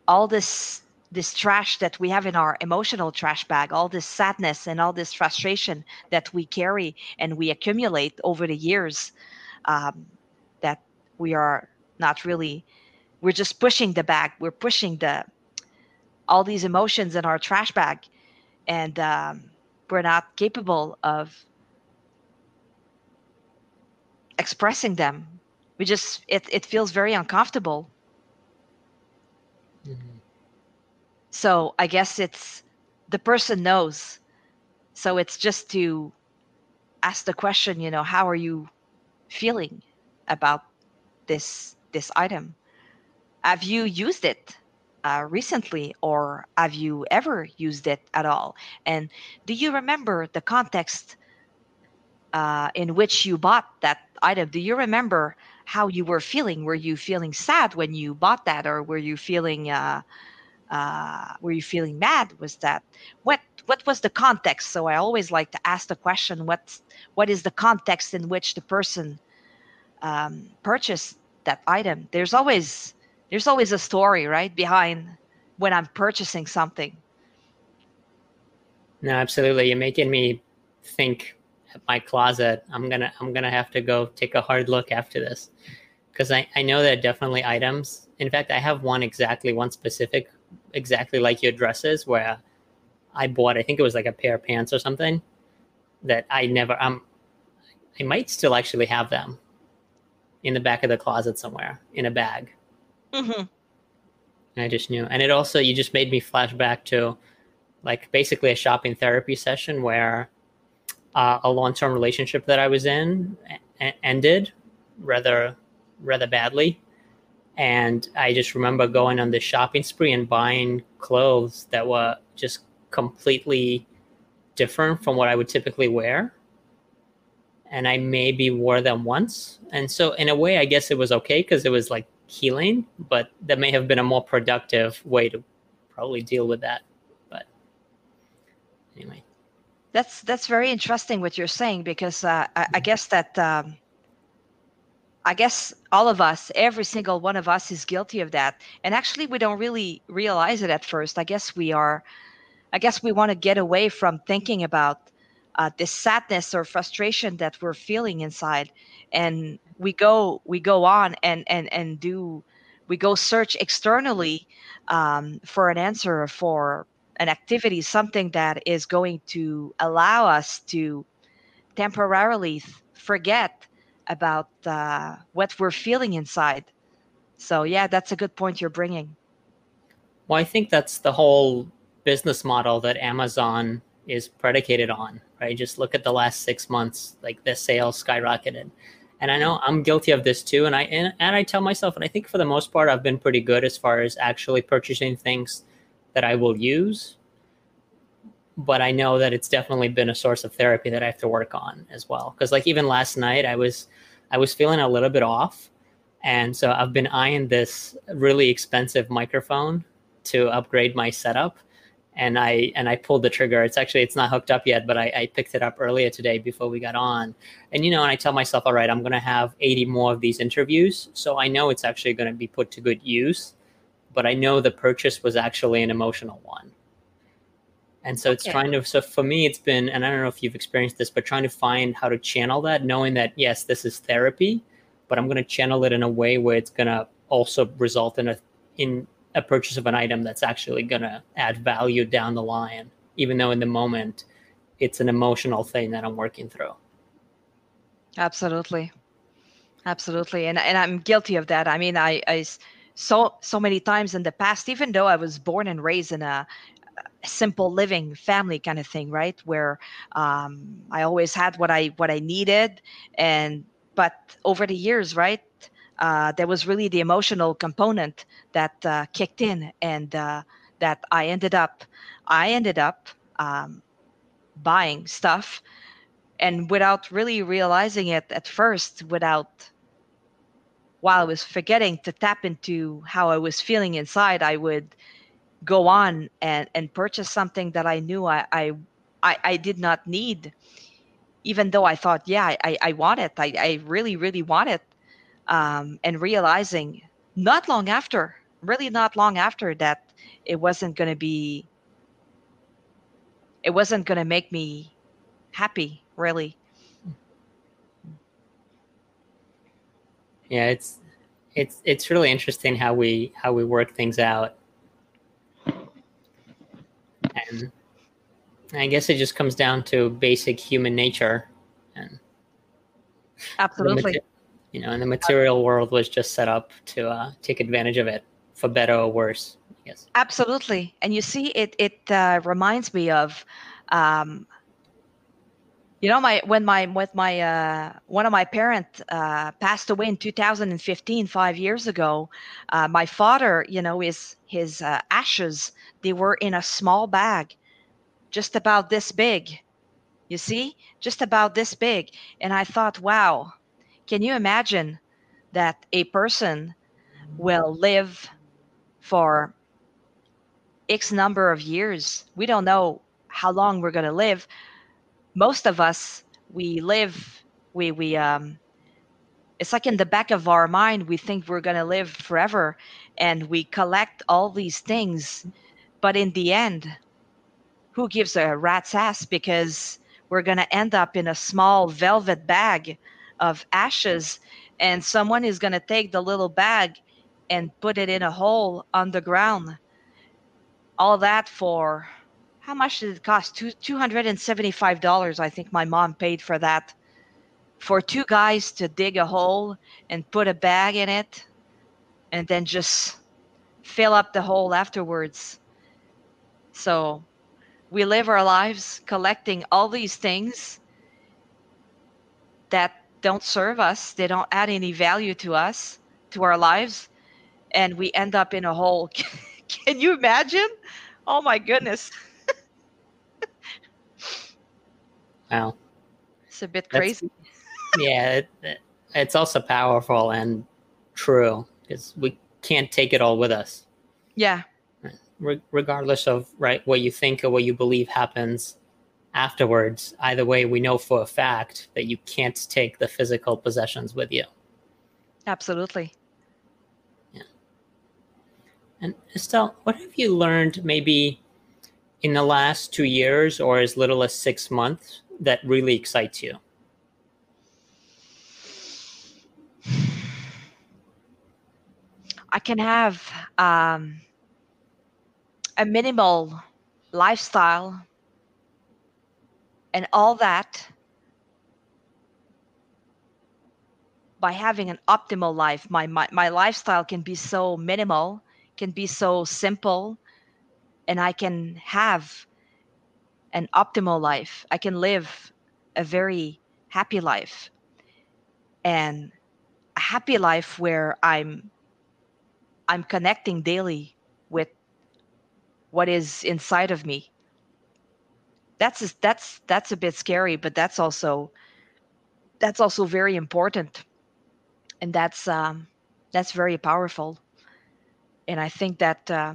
all this this trash that we have in our emotional trash bag all this sadness and all this frustration that we carry and we accumulate over the years um, we are not really we're just pushing the bag we're pushing the all these emotions in our trash bag. And um, we're not capable of expressing them. We just it, it feels very uncomfortable. Mm-hmm. so i guess it's the person knows. So it's just to ask the question you know how are you feeling about this this item. Have you used it uh, recently, or have you ever used it at all? And do you remember the context uh, in which you bought that item? Do you remember how you were feeling? Were you feeling sad when you bought that, or were you feeling uh, uh, were you feeling mad? Was that what what was the context? So I always like to ask the question: what what is the context in which the person um, purchase that item there's always there's always a story right behind when i'm purchasing something no absolutely you're making me think at my closet. I'm gonna I'm gonna have to go take a hard look after this because I, I know there are definitely items. In fact, I have one exactly one specific exactly like your dresses where I bought I think it was like a pair of pants or something that I never um I might still actually have them in the back of the closet somewhere in a bag. Mm-hmm. And I just knew. And it also you just made me flash back to like basically a shopping therapy session where uh, a long-term relationship that I was in a- ended rather rather badly. And I just remember going on this shopping spree and buying clothes that were just completely different from what I would typically wear. And I maybe wore them once. And so, in a way, I guess it was okay because it was like healing, but that may have been a more productive way to probably deal with that. But anyway. That's that's very interesting what you're saying because uh, I, I, guess that um, I guess all of us, every single one of us, is guilty of that, and actually we don't really realize it at first. I guess we are I guess we want to get away from thinking about uh, this sadness or frustration that we're feeling inside, and we go we go on and and and do we go search externally um, for an answer for an activity, something that is going to allow us to temporarily forget about uh, what we're feeling inside. So yeah, that's a good point you're bringing. Well, I think that's the whole business model that Amazon is predicated on, right? Just look at the last six months, like the sales skyrocketed. And I know I'm guilty of this too. And I and, and I tell myself, and I think for the most part, I've been pretty good as far as actually purchasing things that I will use. But I know that it's definitely been a source of therapy that I have to work on as well. Because like even last night, I was I was feeling a little bit off, and so I've been eyeing this really expensive microphone to upgrade my setup and I and I pulled the trigger. It's actually it's not hooked up yet, but I, I, picked it up earlier today before we got on. And you know, and I tell myself, all right, I'm going to have 80 more of these interviews, so I know it's actually going to be put to good use. But I know the purchase was actually an emotional one. And so it's okay. trying to so for me it's been and I don't know if you've experienced this, but trying to find how to channel that, knowing that yes, this is therapy, but I'm going to channel it in a way where it's going to also result in a in a purchase of an item that's actually going to add value down the line, even though in the moment it's an emotional thing that I'm working through. Absolutely. Absolutely. And, and I'm guilty of that. I mean, I, I so, so many times in the past, even though I was born and raised in a, simple living family kind of thing right where um, i always had what i what i needed and but over the years right uh, there was really the emotional component that uh, kicked in and uh, that i ended up i ended up um, buying stuff and without really realizing it at first without while i was forgetting to tap into how i was feeling inside i would go on and, and purchase something that i knew i i, I, I did not need even though i thought yeah i, I want it. I, I really really want it um, and realizing not long after, really not long after that, it wasn't going to be, it wasn't going to make me happy, really. Yeah, it's it's it's really interesting how we how we work things out, and I guess it just comes down to basic human nature, and absolutely you know, and the material world was just set up to uh, take advantage of it for better or worse. Yes, absolutely. And you see, it it uh, reminds me of, um, you know, my when my with my uh, one of my parents uh, passed away in 2015, five years ago. Uh, my father, you know, his his uh, ashes they were in a small bag, just about this big. You see, just about this big, and I thought, wow can you imagine that a person will live for X number of years? We don't know how long we're going to live. Most of us, we live, we, we, um, it's like in the back of our mind, we think we're going to live forever and we collect all these things. But in the end, who gives a rat's ass? Because we're going to end up in a small velvet bag of ashes and someone is going to take the little bag and put it in a hole underground. All that for how much did it cost? Two, $275 i think my mom paid for that. For two guys to dig a hole and put a bag in it and then just fill up the hole afterwards. So we live our lives collecting all these things that don't serve us, they don't add any value to us, to our lives, and we end up in a hole. <laughs> Can you imagine? Oh my goodness. <laughs> wow. It's a bit crazy. That's, <laughs> yeah, it, it, it's also powerful and true because we can't take it all with us. Yeah. Re- regardless of right what you think or what you believe happens, afterwards, either way, we know for a fact that you can't take the physical possessions with you. Absolutely. Yeah. And Estelle, what have you learned maybe in the last two years or as little as six months that really excites you? I can have um, a minimal lifestyle and all that by having an optimal life. My, my my lifestyle can be so minimal can be so simple and i can have an optimal life. I can live a very happy life. And a happy life where i'm i'm connecting daily with what is inside of me that's that's that's a bit scary but that's also that's also very important. And that's um that's very powerful. And i think that uh,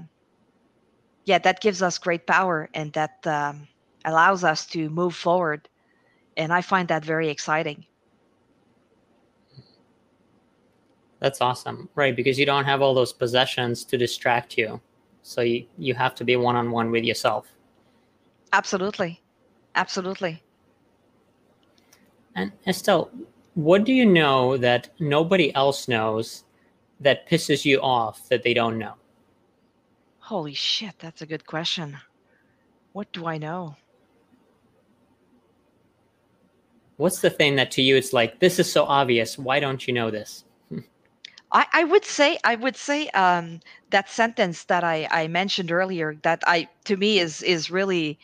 yeah that gives us great power and that um, allows us to move forward. And i find that very exciting. That's awesome. Right because you don't have all those possessions to distract you. So you, you have to be one-on-one with yourself Absolutely. Absolutely. And Estelle, what do you know that nobody else knows that pisses you off that they don't know? Holy shit, that's a good question. What do I know? What's the thing that to you it's like, this is so obvious. Why don't you know this? I, I would say I would say um, that sentence that I, I mentioned earlier that I to me is is really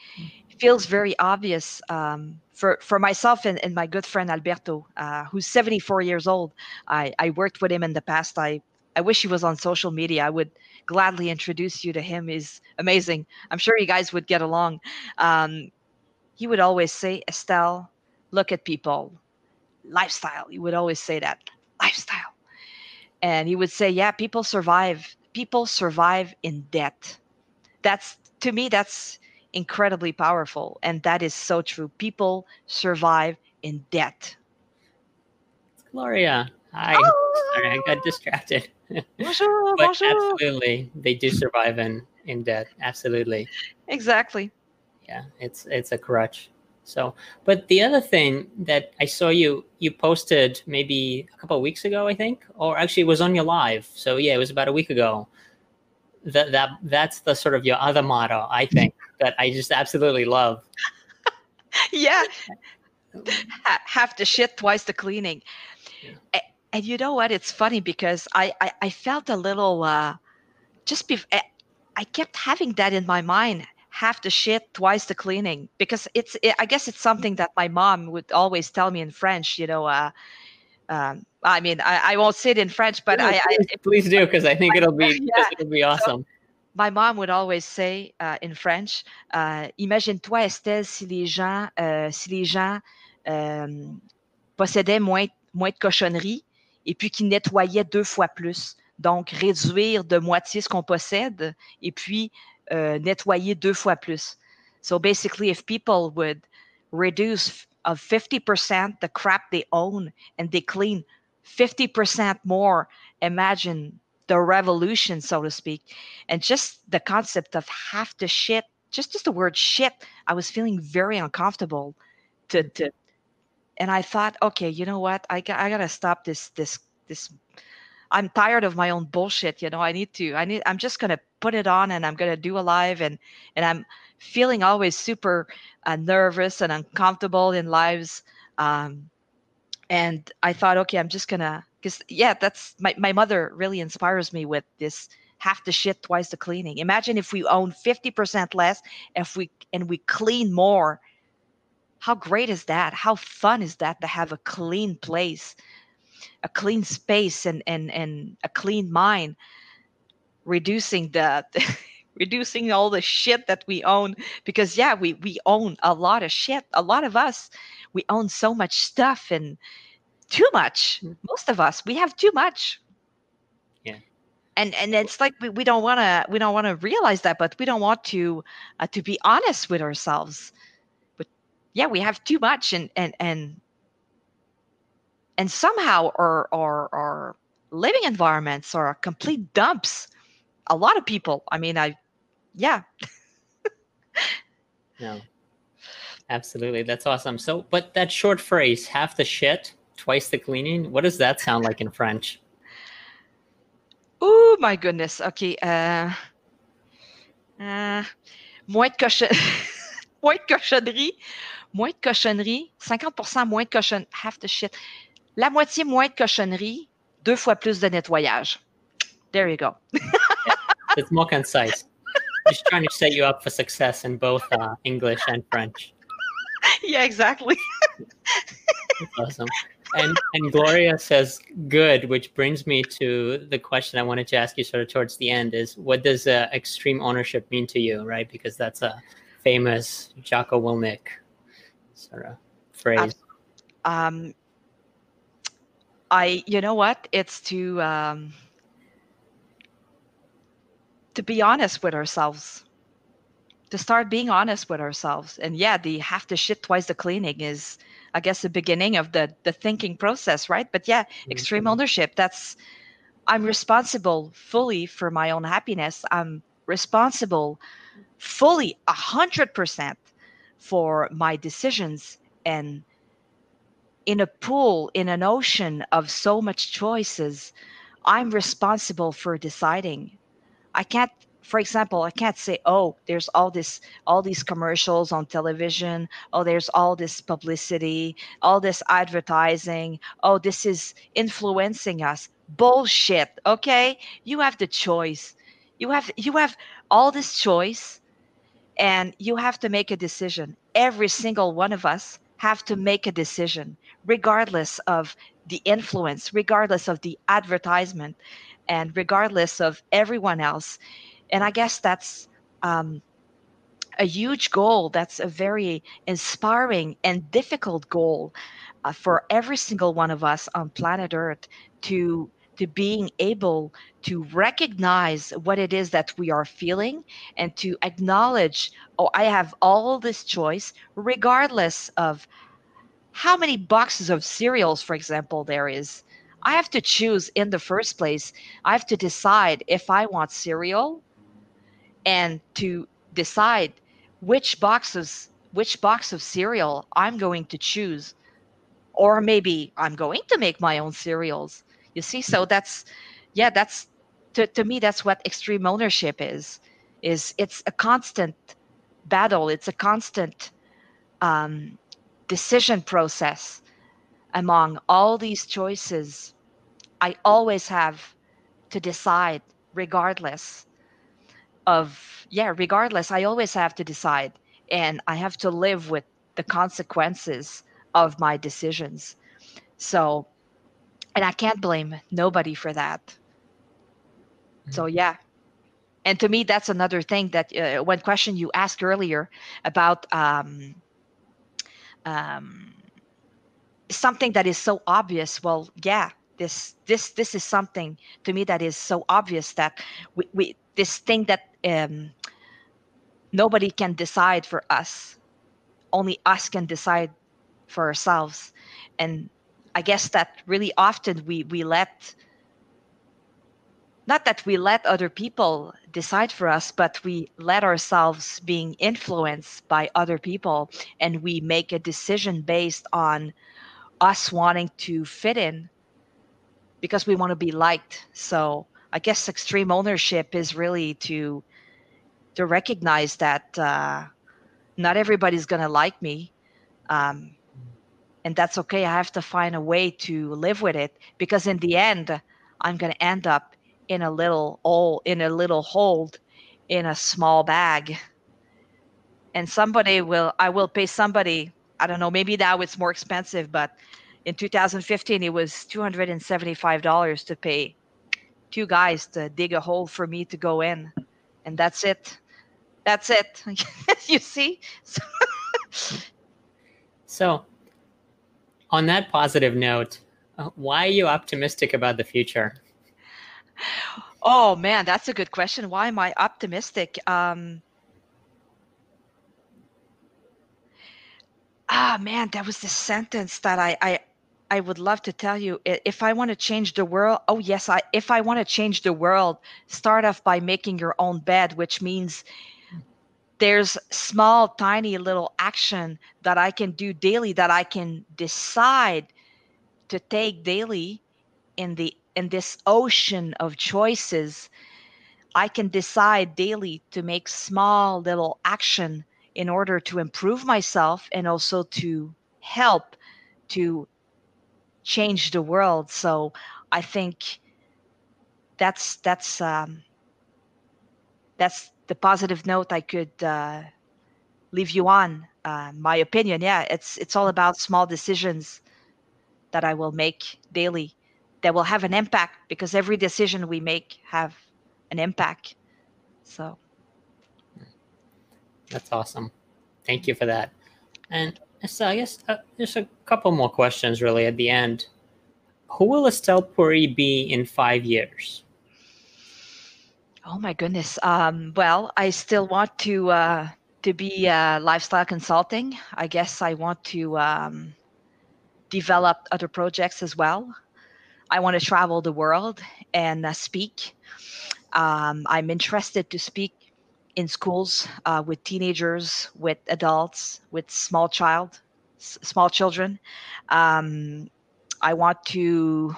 feels very obvious um, for for myself and, and my good friend Alberto, uh, who's 74 years old. I, I worked with him in the past. I I wish he was on social media. I would gladly introduce you to him. He's amazing. I'm sure you guys would get along. Um, he would always say, Estelle, look at people, lifestyle. He would always say that lifestyle and he would say yeah people survive people survive in debt. That's to me that's incredibly powerful and that is so true. People survive in debt. Gloria hi. Oh. sorry i got ah! distracted. <laughs> Bonjour, but bonjour. absolutely they do survive in in debt absolutely. Exactly. Yeah it's it's a crutch so, but the other thing that I saw you you posted maybe a couple of weeks ago, I think, or actually it was on your live. So yeah, it was about a week ago. That that that's the sort of your other motto, I think, that I just absolutely love. <laughs> yeah, have to shit twice the cleaning. Yeah. And you know what? It's funny because I I, I felt a little uh, just be. I kept having that in my mind have to shit twice the cleaning because it's it, i guess it's something that my mom would always tell me in french you know uh, um, i mean I, I won't say it in french but I, please, I, please do because i think it'll be <laughs> yeah. it'll be awesome so, my mom would always say uh, in French, uh, imagine-toi Estelle si les gens, uh, si les gens euh, possédaient moins, moins de cochonneries et puis qu'ils nettoyaient deux fois plus. Donc, réduire de moitié ce qu'on possède et puis Uh, nettoyer deux fois plus. So basically, if people would reduce of 50% the crap they own and they clean 50% more, imagine the revolution, so to speak. And just the concept of have to shit, just, just the word shit, I was feeling very uncomfortable to to and I thought, okay, you know what? I I gotta stop this this this I'm tired of my own bullshit, you know. I need to I need I'm just gonna put it on and I'm gonna do a live and and I'm feeling always super uh, nervous and uncomfortable in lives. Um, and I thought, okay, I'm just gonna because yeah, that's my, my mother really inspires me with this half the shit, twice the cleaning. Imagine if we own 50% less, if we and we clean more. How great is that? How fun is that to have a clean place, a clean space and and and a clean mind, reducing the <laughs> reducing all the shit that we own because yeah, we we own a lot of shit. A lot of us we own so much stuff and too much. Mm. Most of us we have too much Yeah. and and it's like we, we don't want to we don't want to realize that but we don't want to uh, to be honest with ourselves but yeah we have too much and and and and somehow our our our living environments are complete dumps a lot of people i mean i yeah No. Absolutely. That's awesome. So, but that short phrase, half the shit, twice the cleaning, what does that sound like in French? oh my goodness okay uh uh moins de cochon <laughs> moins de cochonnerie moins de cochonnerie 50% moins de cochon half the shit la moitié moins de cochonnerie deux fois plus de nettoyage there you go <laughs> It's more concise. Just trying to set you up for success in both uh, English and French. <laughs> yeah exactly That's awesome. And and Gloria says good, which brings me to the question I wanted to ask you sort of towards the end is what does uh, extreme ownership mean to you, right? Because that's a famous Jocko Willink sort of phrase. um i you know what? It's to um to be honest with ourselves. To start being honest with ourselves. And yeah the half the shit twice the cleaning is i guess the beginning of the the thinking process right? But yeah extreme Mhm. ownership that's i'm responsible fully for my own happiness. I'm responsible fully a hundred percent for my decisions and in a pool in an ocean of so much choices i'm responsible for deciding. I can't for example i can't say oh there's all this all these commercials on television. Oh there's all this publicity all this advertising. Oh this is influencing us. Bullshit okay? You have the choice. You have you have all this choice and you have to make a decision. Every single one of us have to make a decision regardless of the influence regardless of the advertisement and regardless of everyone else. And i guess that's um, a huge goal. That's a very inspiring and difficult goal uh, for every single one of us on planet earth to to being able to recognize what it is that we are feeling and to acknowledge oh i have all this choice regardless of how many boxes of cereals for example there is. I have to choose in the first place. I have to decide if i want cereal and to decide which boxes which box of cereal i'm going to choose. Or maybe i'm going to make my own cereals you see so that's yeah that's to, to me that's what extreme ownership is is it's a constant battle. It's a constant um, decision process among all these choices i always have to decide regardless of yeah regardless i always have to decide and i have to live with the consequences of my decisions. So and i can't blame nobody for that. So yeah. And to me that's another thing that uh, one question you asked earlier about um, um, something that is so obvious. Well yeah this this this is something to me that is so obvious that we, we this thing that um, nobody can decide for us. Only us can decide for ourselves. And i guess that really often we we let not that we let other people decide for us, but we let ourselves being influenced by other people and we make a decision based on us wanting to fit in because we want to be liked. So I guess extreme ownership is really to to recognize that uh, not everybody's gonna like me, um, and that's okay. I have to find a way to live with it because in the end, I'm gonna end up in a little hole, in a little hold, in a small bag, and somebody will. I will pay somebody. I don't know. Maybe now it's more expensive, but in 2015 it was $275 to pay two guys to dig a hole for me to go in and that's it that's it <laughs> you see <laughs> so on that positive note uh, why are you optimistic about the future? Oh man that's a good question. Why am i optimistic? Um ah man that was the sentence that i i I would love to tell you. If I want to change the world. Oh yes, I if I want to change the world, start off by making your own bed, which means there's small tiny little action that I can do daily that I can decide to take daily in the in this ocean of choices. I can decide daily to make small little action in order to improve myself and also to help to change the world. So I think that's that's um, that's the positive note I could uh, leave you on. Uh, my opinion, yeah, it's it's all about small decisions that I will make daily that will have an impact because every decision we make have an impact. So that's awesome. Thank you for that. And so I guess uh, just a couple more questions really at the end. Who will Estelle Poiré be in five years? Oh my goodness. Um, well, I still want to uh, to be uh, lifestyle consulting. I guess I want to um, develop other projects as well. I want to travel the world and uh, speak. Um, I'm interested to speak in schools uh, with teenagers, with adults, with small child, s- small children. Um, I want to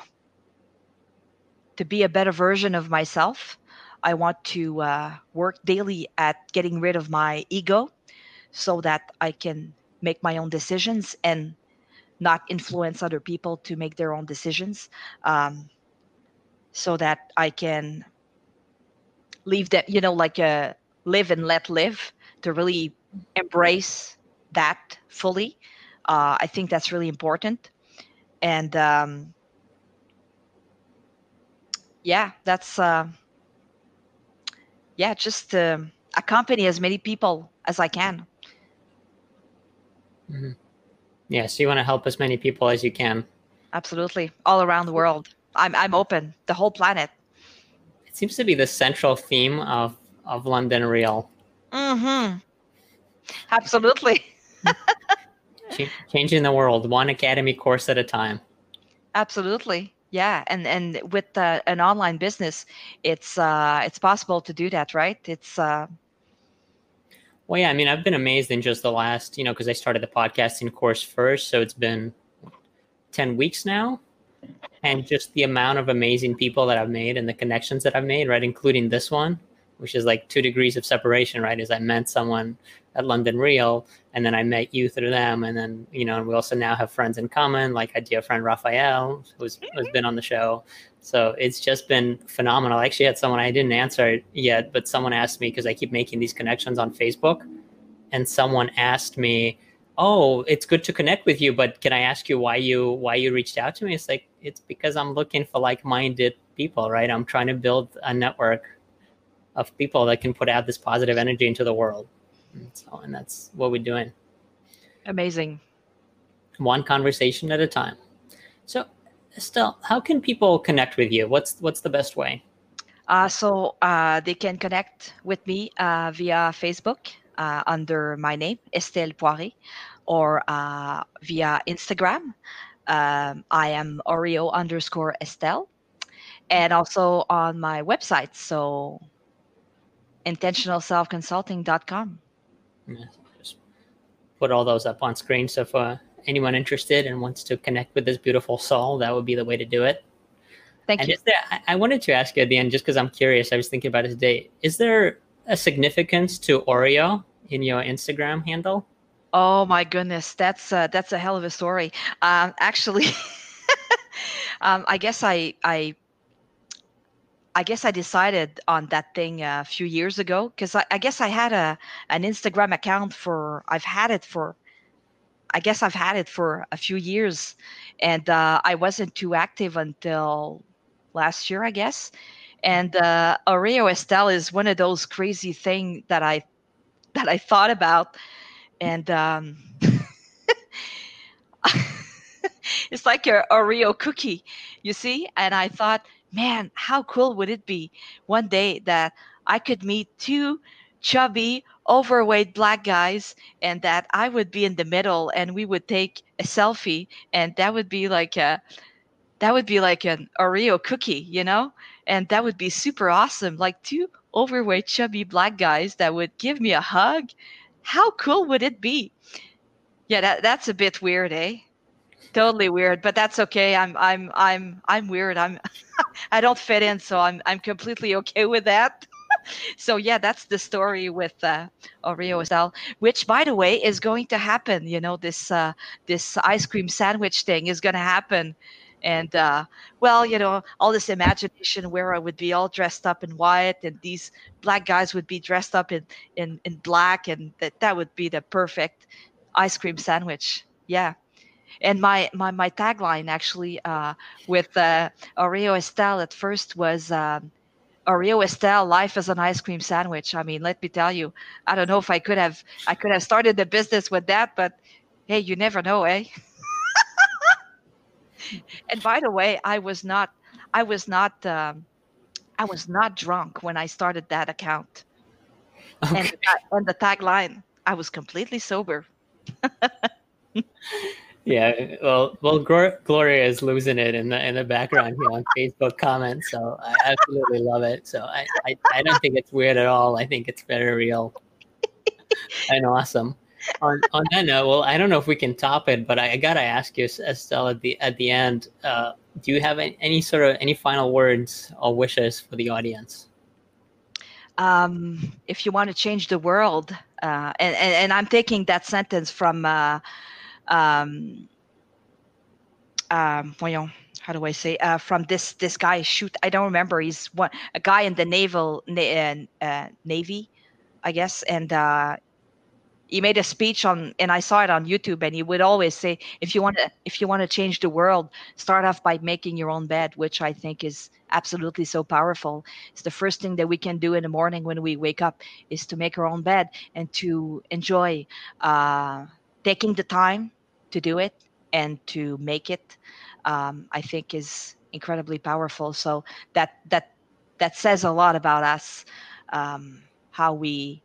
to be a better version of myself. I want to uh, work daily at getting rid of my ego, so that I can make my own decisions and not influence other people to make their own decisions. Um, so that I can leave that, you know, like a live and let live to really embrace that fully. Uh, I think that's really important. And um, yeah, that's uh, yeah, just to accompany as many people as I can. Mm-hmm. Yeah, so you want to help as many people as you can. Absolutely, all around the world. I'm I'm open, the whole planet. It seems to be the central theme of of London Real. Mm-hmm. Absolutely. <laughs> Ch- changing the world one academy course at a time. Absolutely. Yeah, and and with uh, an online business, it's uh, it's possible to do that, right? It's uh... well, yeah. I mean, I've been amazed in just the last, you know, because I started the podcasting course first, so it's been ten weeks now, and just the amount of amazing people that I've made and the connections that I've made, right, including this one, which is like two degrees of separation, right? Is I met someone at London Real, and then I met you through them, and then you know, and we also now have friends in common, like a dear friend Raphael, who's who's mm-hmm. been on the show. So it's just been phenomenal. I actually had someone I didn't answer yet, but someone asked me because I keep making these connections on Facebook, and someone asked me, "Oh, it's good to connect with you, but can I ask you why you why you reached out to me?" It's like it's because I'm looking for like-minded people, right? I'm trying to build a network of people that can put out this positive energy into the world. And so, and that's what we're doing. Amazing. One conversation at a time. So, Estelle, how can people connect with you? What's what's the best way? Uh, so uh, they can connect with me uh, via Facebook uh, under my name, Estelle Poiré, or uh, via Instagram. Um, I am Oreo underscore Estelle. and also on my website. So intentionalselfconsulting.com. Just put all those up on screen. So for anyone interested and wants to connect with this beautiful soul, that would be the way to do it. Thank and you. is there, I- I wanted to ask you at the end, just because I'm curious, I was thinking about it today. Is there a significance to Oreo in your Instagram handle? Oh my goodness, that's uh, that's a hell of a story. Um, actually, <laughs> um, I guess I I I guess I decided on that thing a few years ago because I, I guess I had a an Instagram account for I've had it for I guess I've had it for a few years, and uh, I wasn't too active until last year, I guess. And uh, Oreo Estelle is one of those crazy thing that I that I thought about, and um, <laughs> it's like a Oreo cookie, you see. And I thought, man, how cool would it be one day that I could meet two chubby, overweight black guys, and that I would be in the middle, and we would take a selfie, and that would be like a that would be like an Oreo cookie, you know? And that would be super awesome. Like two overweight, chubby black guys that would give me a hug. How cool would it be? Yeah, that, that's a bit weird, eh? Totally weird, but that's okay. I'm I'm I'm I'm weird. I'm <laughs> I don't fit in, so I'm I'm completely okay with that. <laughs> so yeah, that's the story with uh, Oreo Estelle, which by the way is going to happen. You know, this uh, this ice cream sandwich thing is going to happen and uh, well you know all this imagination where i would be all dressed up in white and these black guys would be dressed up in in, in black and that that would be the perfect ice cream sandwich yeah and my my, my tagline actually uh, with uh, oreo estelle at first was um, oreo estelle life as an ice cream sandwich i mean let me tell you i don't know if i could have i could have started the business with that but hey you never know eh and by the way, I was not, I was not, um, I was not drunk when I started that account. Okay. And, and the tagline, I was completely sober. <laughs> Yeah, well, well, Gloria is losing it in the in the background here on Facebook comments, so I absolutely love it. So I, I, I don't think it's weird at all. I think it's very real and awesome. On on that note, well, I don't know if we can top it, but I, I gotta ask you, Estelle, at the at the end, uh, do you have any, any sort of any final words or wishes for the audience? Um, if you want to change the world, uh, and, and and I'm taking that sentence from, uh, um, um, voyons, how do I say, uh, from this this guy shoot, I don't remember. He's one a guy in the naval na- uh, navy, I guess, and uh, he made a speech on and i saw it on youtube and he would always say if you want to if you want to change the world start off by making your own bed which i think is absolutely so powerful it's the first thing that we can do in the morning when we wake up is to make our own bed and to enjoy uh, taking the time to do it and to make it um, i think is incredibly powerful so that that that says a lot about us um, how we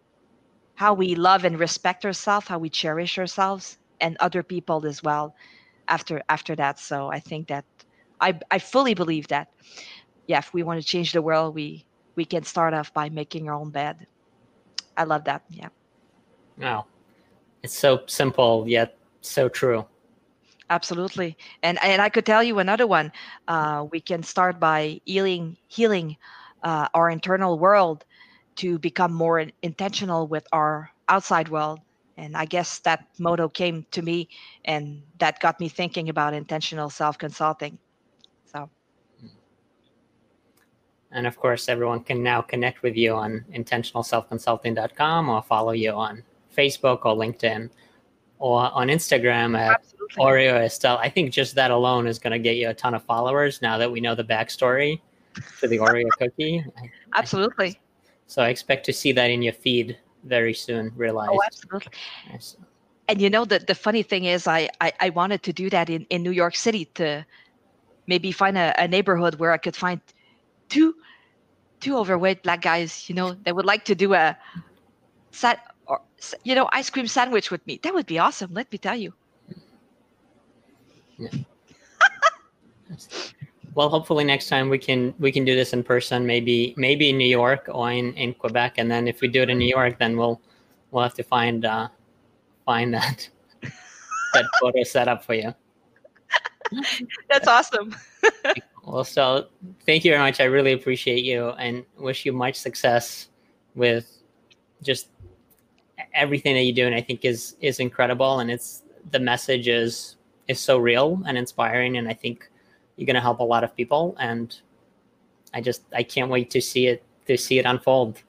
how we love and respect ourselves, how we cherish ourselves and other people as well after after that. So I think that I I fully believe that yeah, if we want to change the world, we we can start off by making our own bed. I love that. Yeah. Wow, it's so simple yet so true. Absolutely. And and I could tell you another one. Uh, we can start by healing healing uh, our internal world to become more intentional with our outside world. And I guess that motto came to me and that got me thinking about intentional self consulting. So, And of course, everyone can now connect with you on intentionalselfconsulting.com or follow you on Facebook or LinkedIn or on Instagram at absolutely. Oreo Estelle. I think just that alone is going to get you a ton of followers now that we know the backstory for the Oreo cookie. Absolutely. So I expect to see that in your feed very soon, realized. Oh, absolutely. Yes. And you know, the, the funny thing is, I, I, I wanted to do that in, in New York City to maybe find a, a neighborhood where I could find two two overweight black guys, you know, that would like to do a sat or you know ice cream sandwich with me. That would be awesome. Let me tell you. yeah. well, hopefully next time we can we can do this in person. Maybe maybe in New York or in, in Quebec, and then if we do it in New York, then we'll we'll have to find uh, find that <laughs> that photo set up for you. That's awesome. <laughs> well, so thank you very much. I really appreciate you and wish you much success with just everything that you do. And I think is is incredible, and it's the message is is so real and inspiring, and I think you're going to help a lot of people. And I just I can't wait to see it to see it unfold.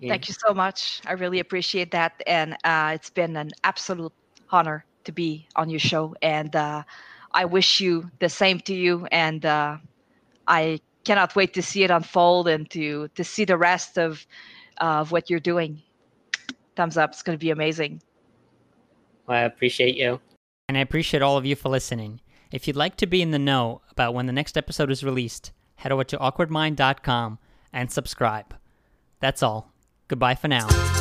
Yeah. Thank you so much. I really appreciate that, and uh, it's been an absolute honor to be on your show. And uh, I wish you the same to you. And uh, I cannot wait to see it unfold and to to see the rest of of what you're doing. Thumbs up! It's going to be amazing. Well, I appreciate you. And I appreciate all of you for listening. If you'd like to be in the know about when the next episode is released, head over to awkwardmind.com and subscribe. That's all. Goodbye for now.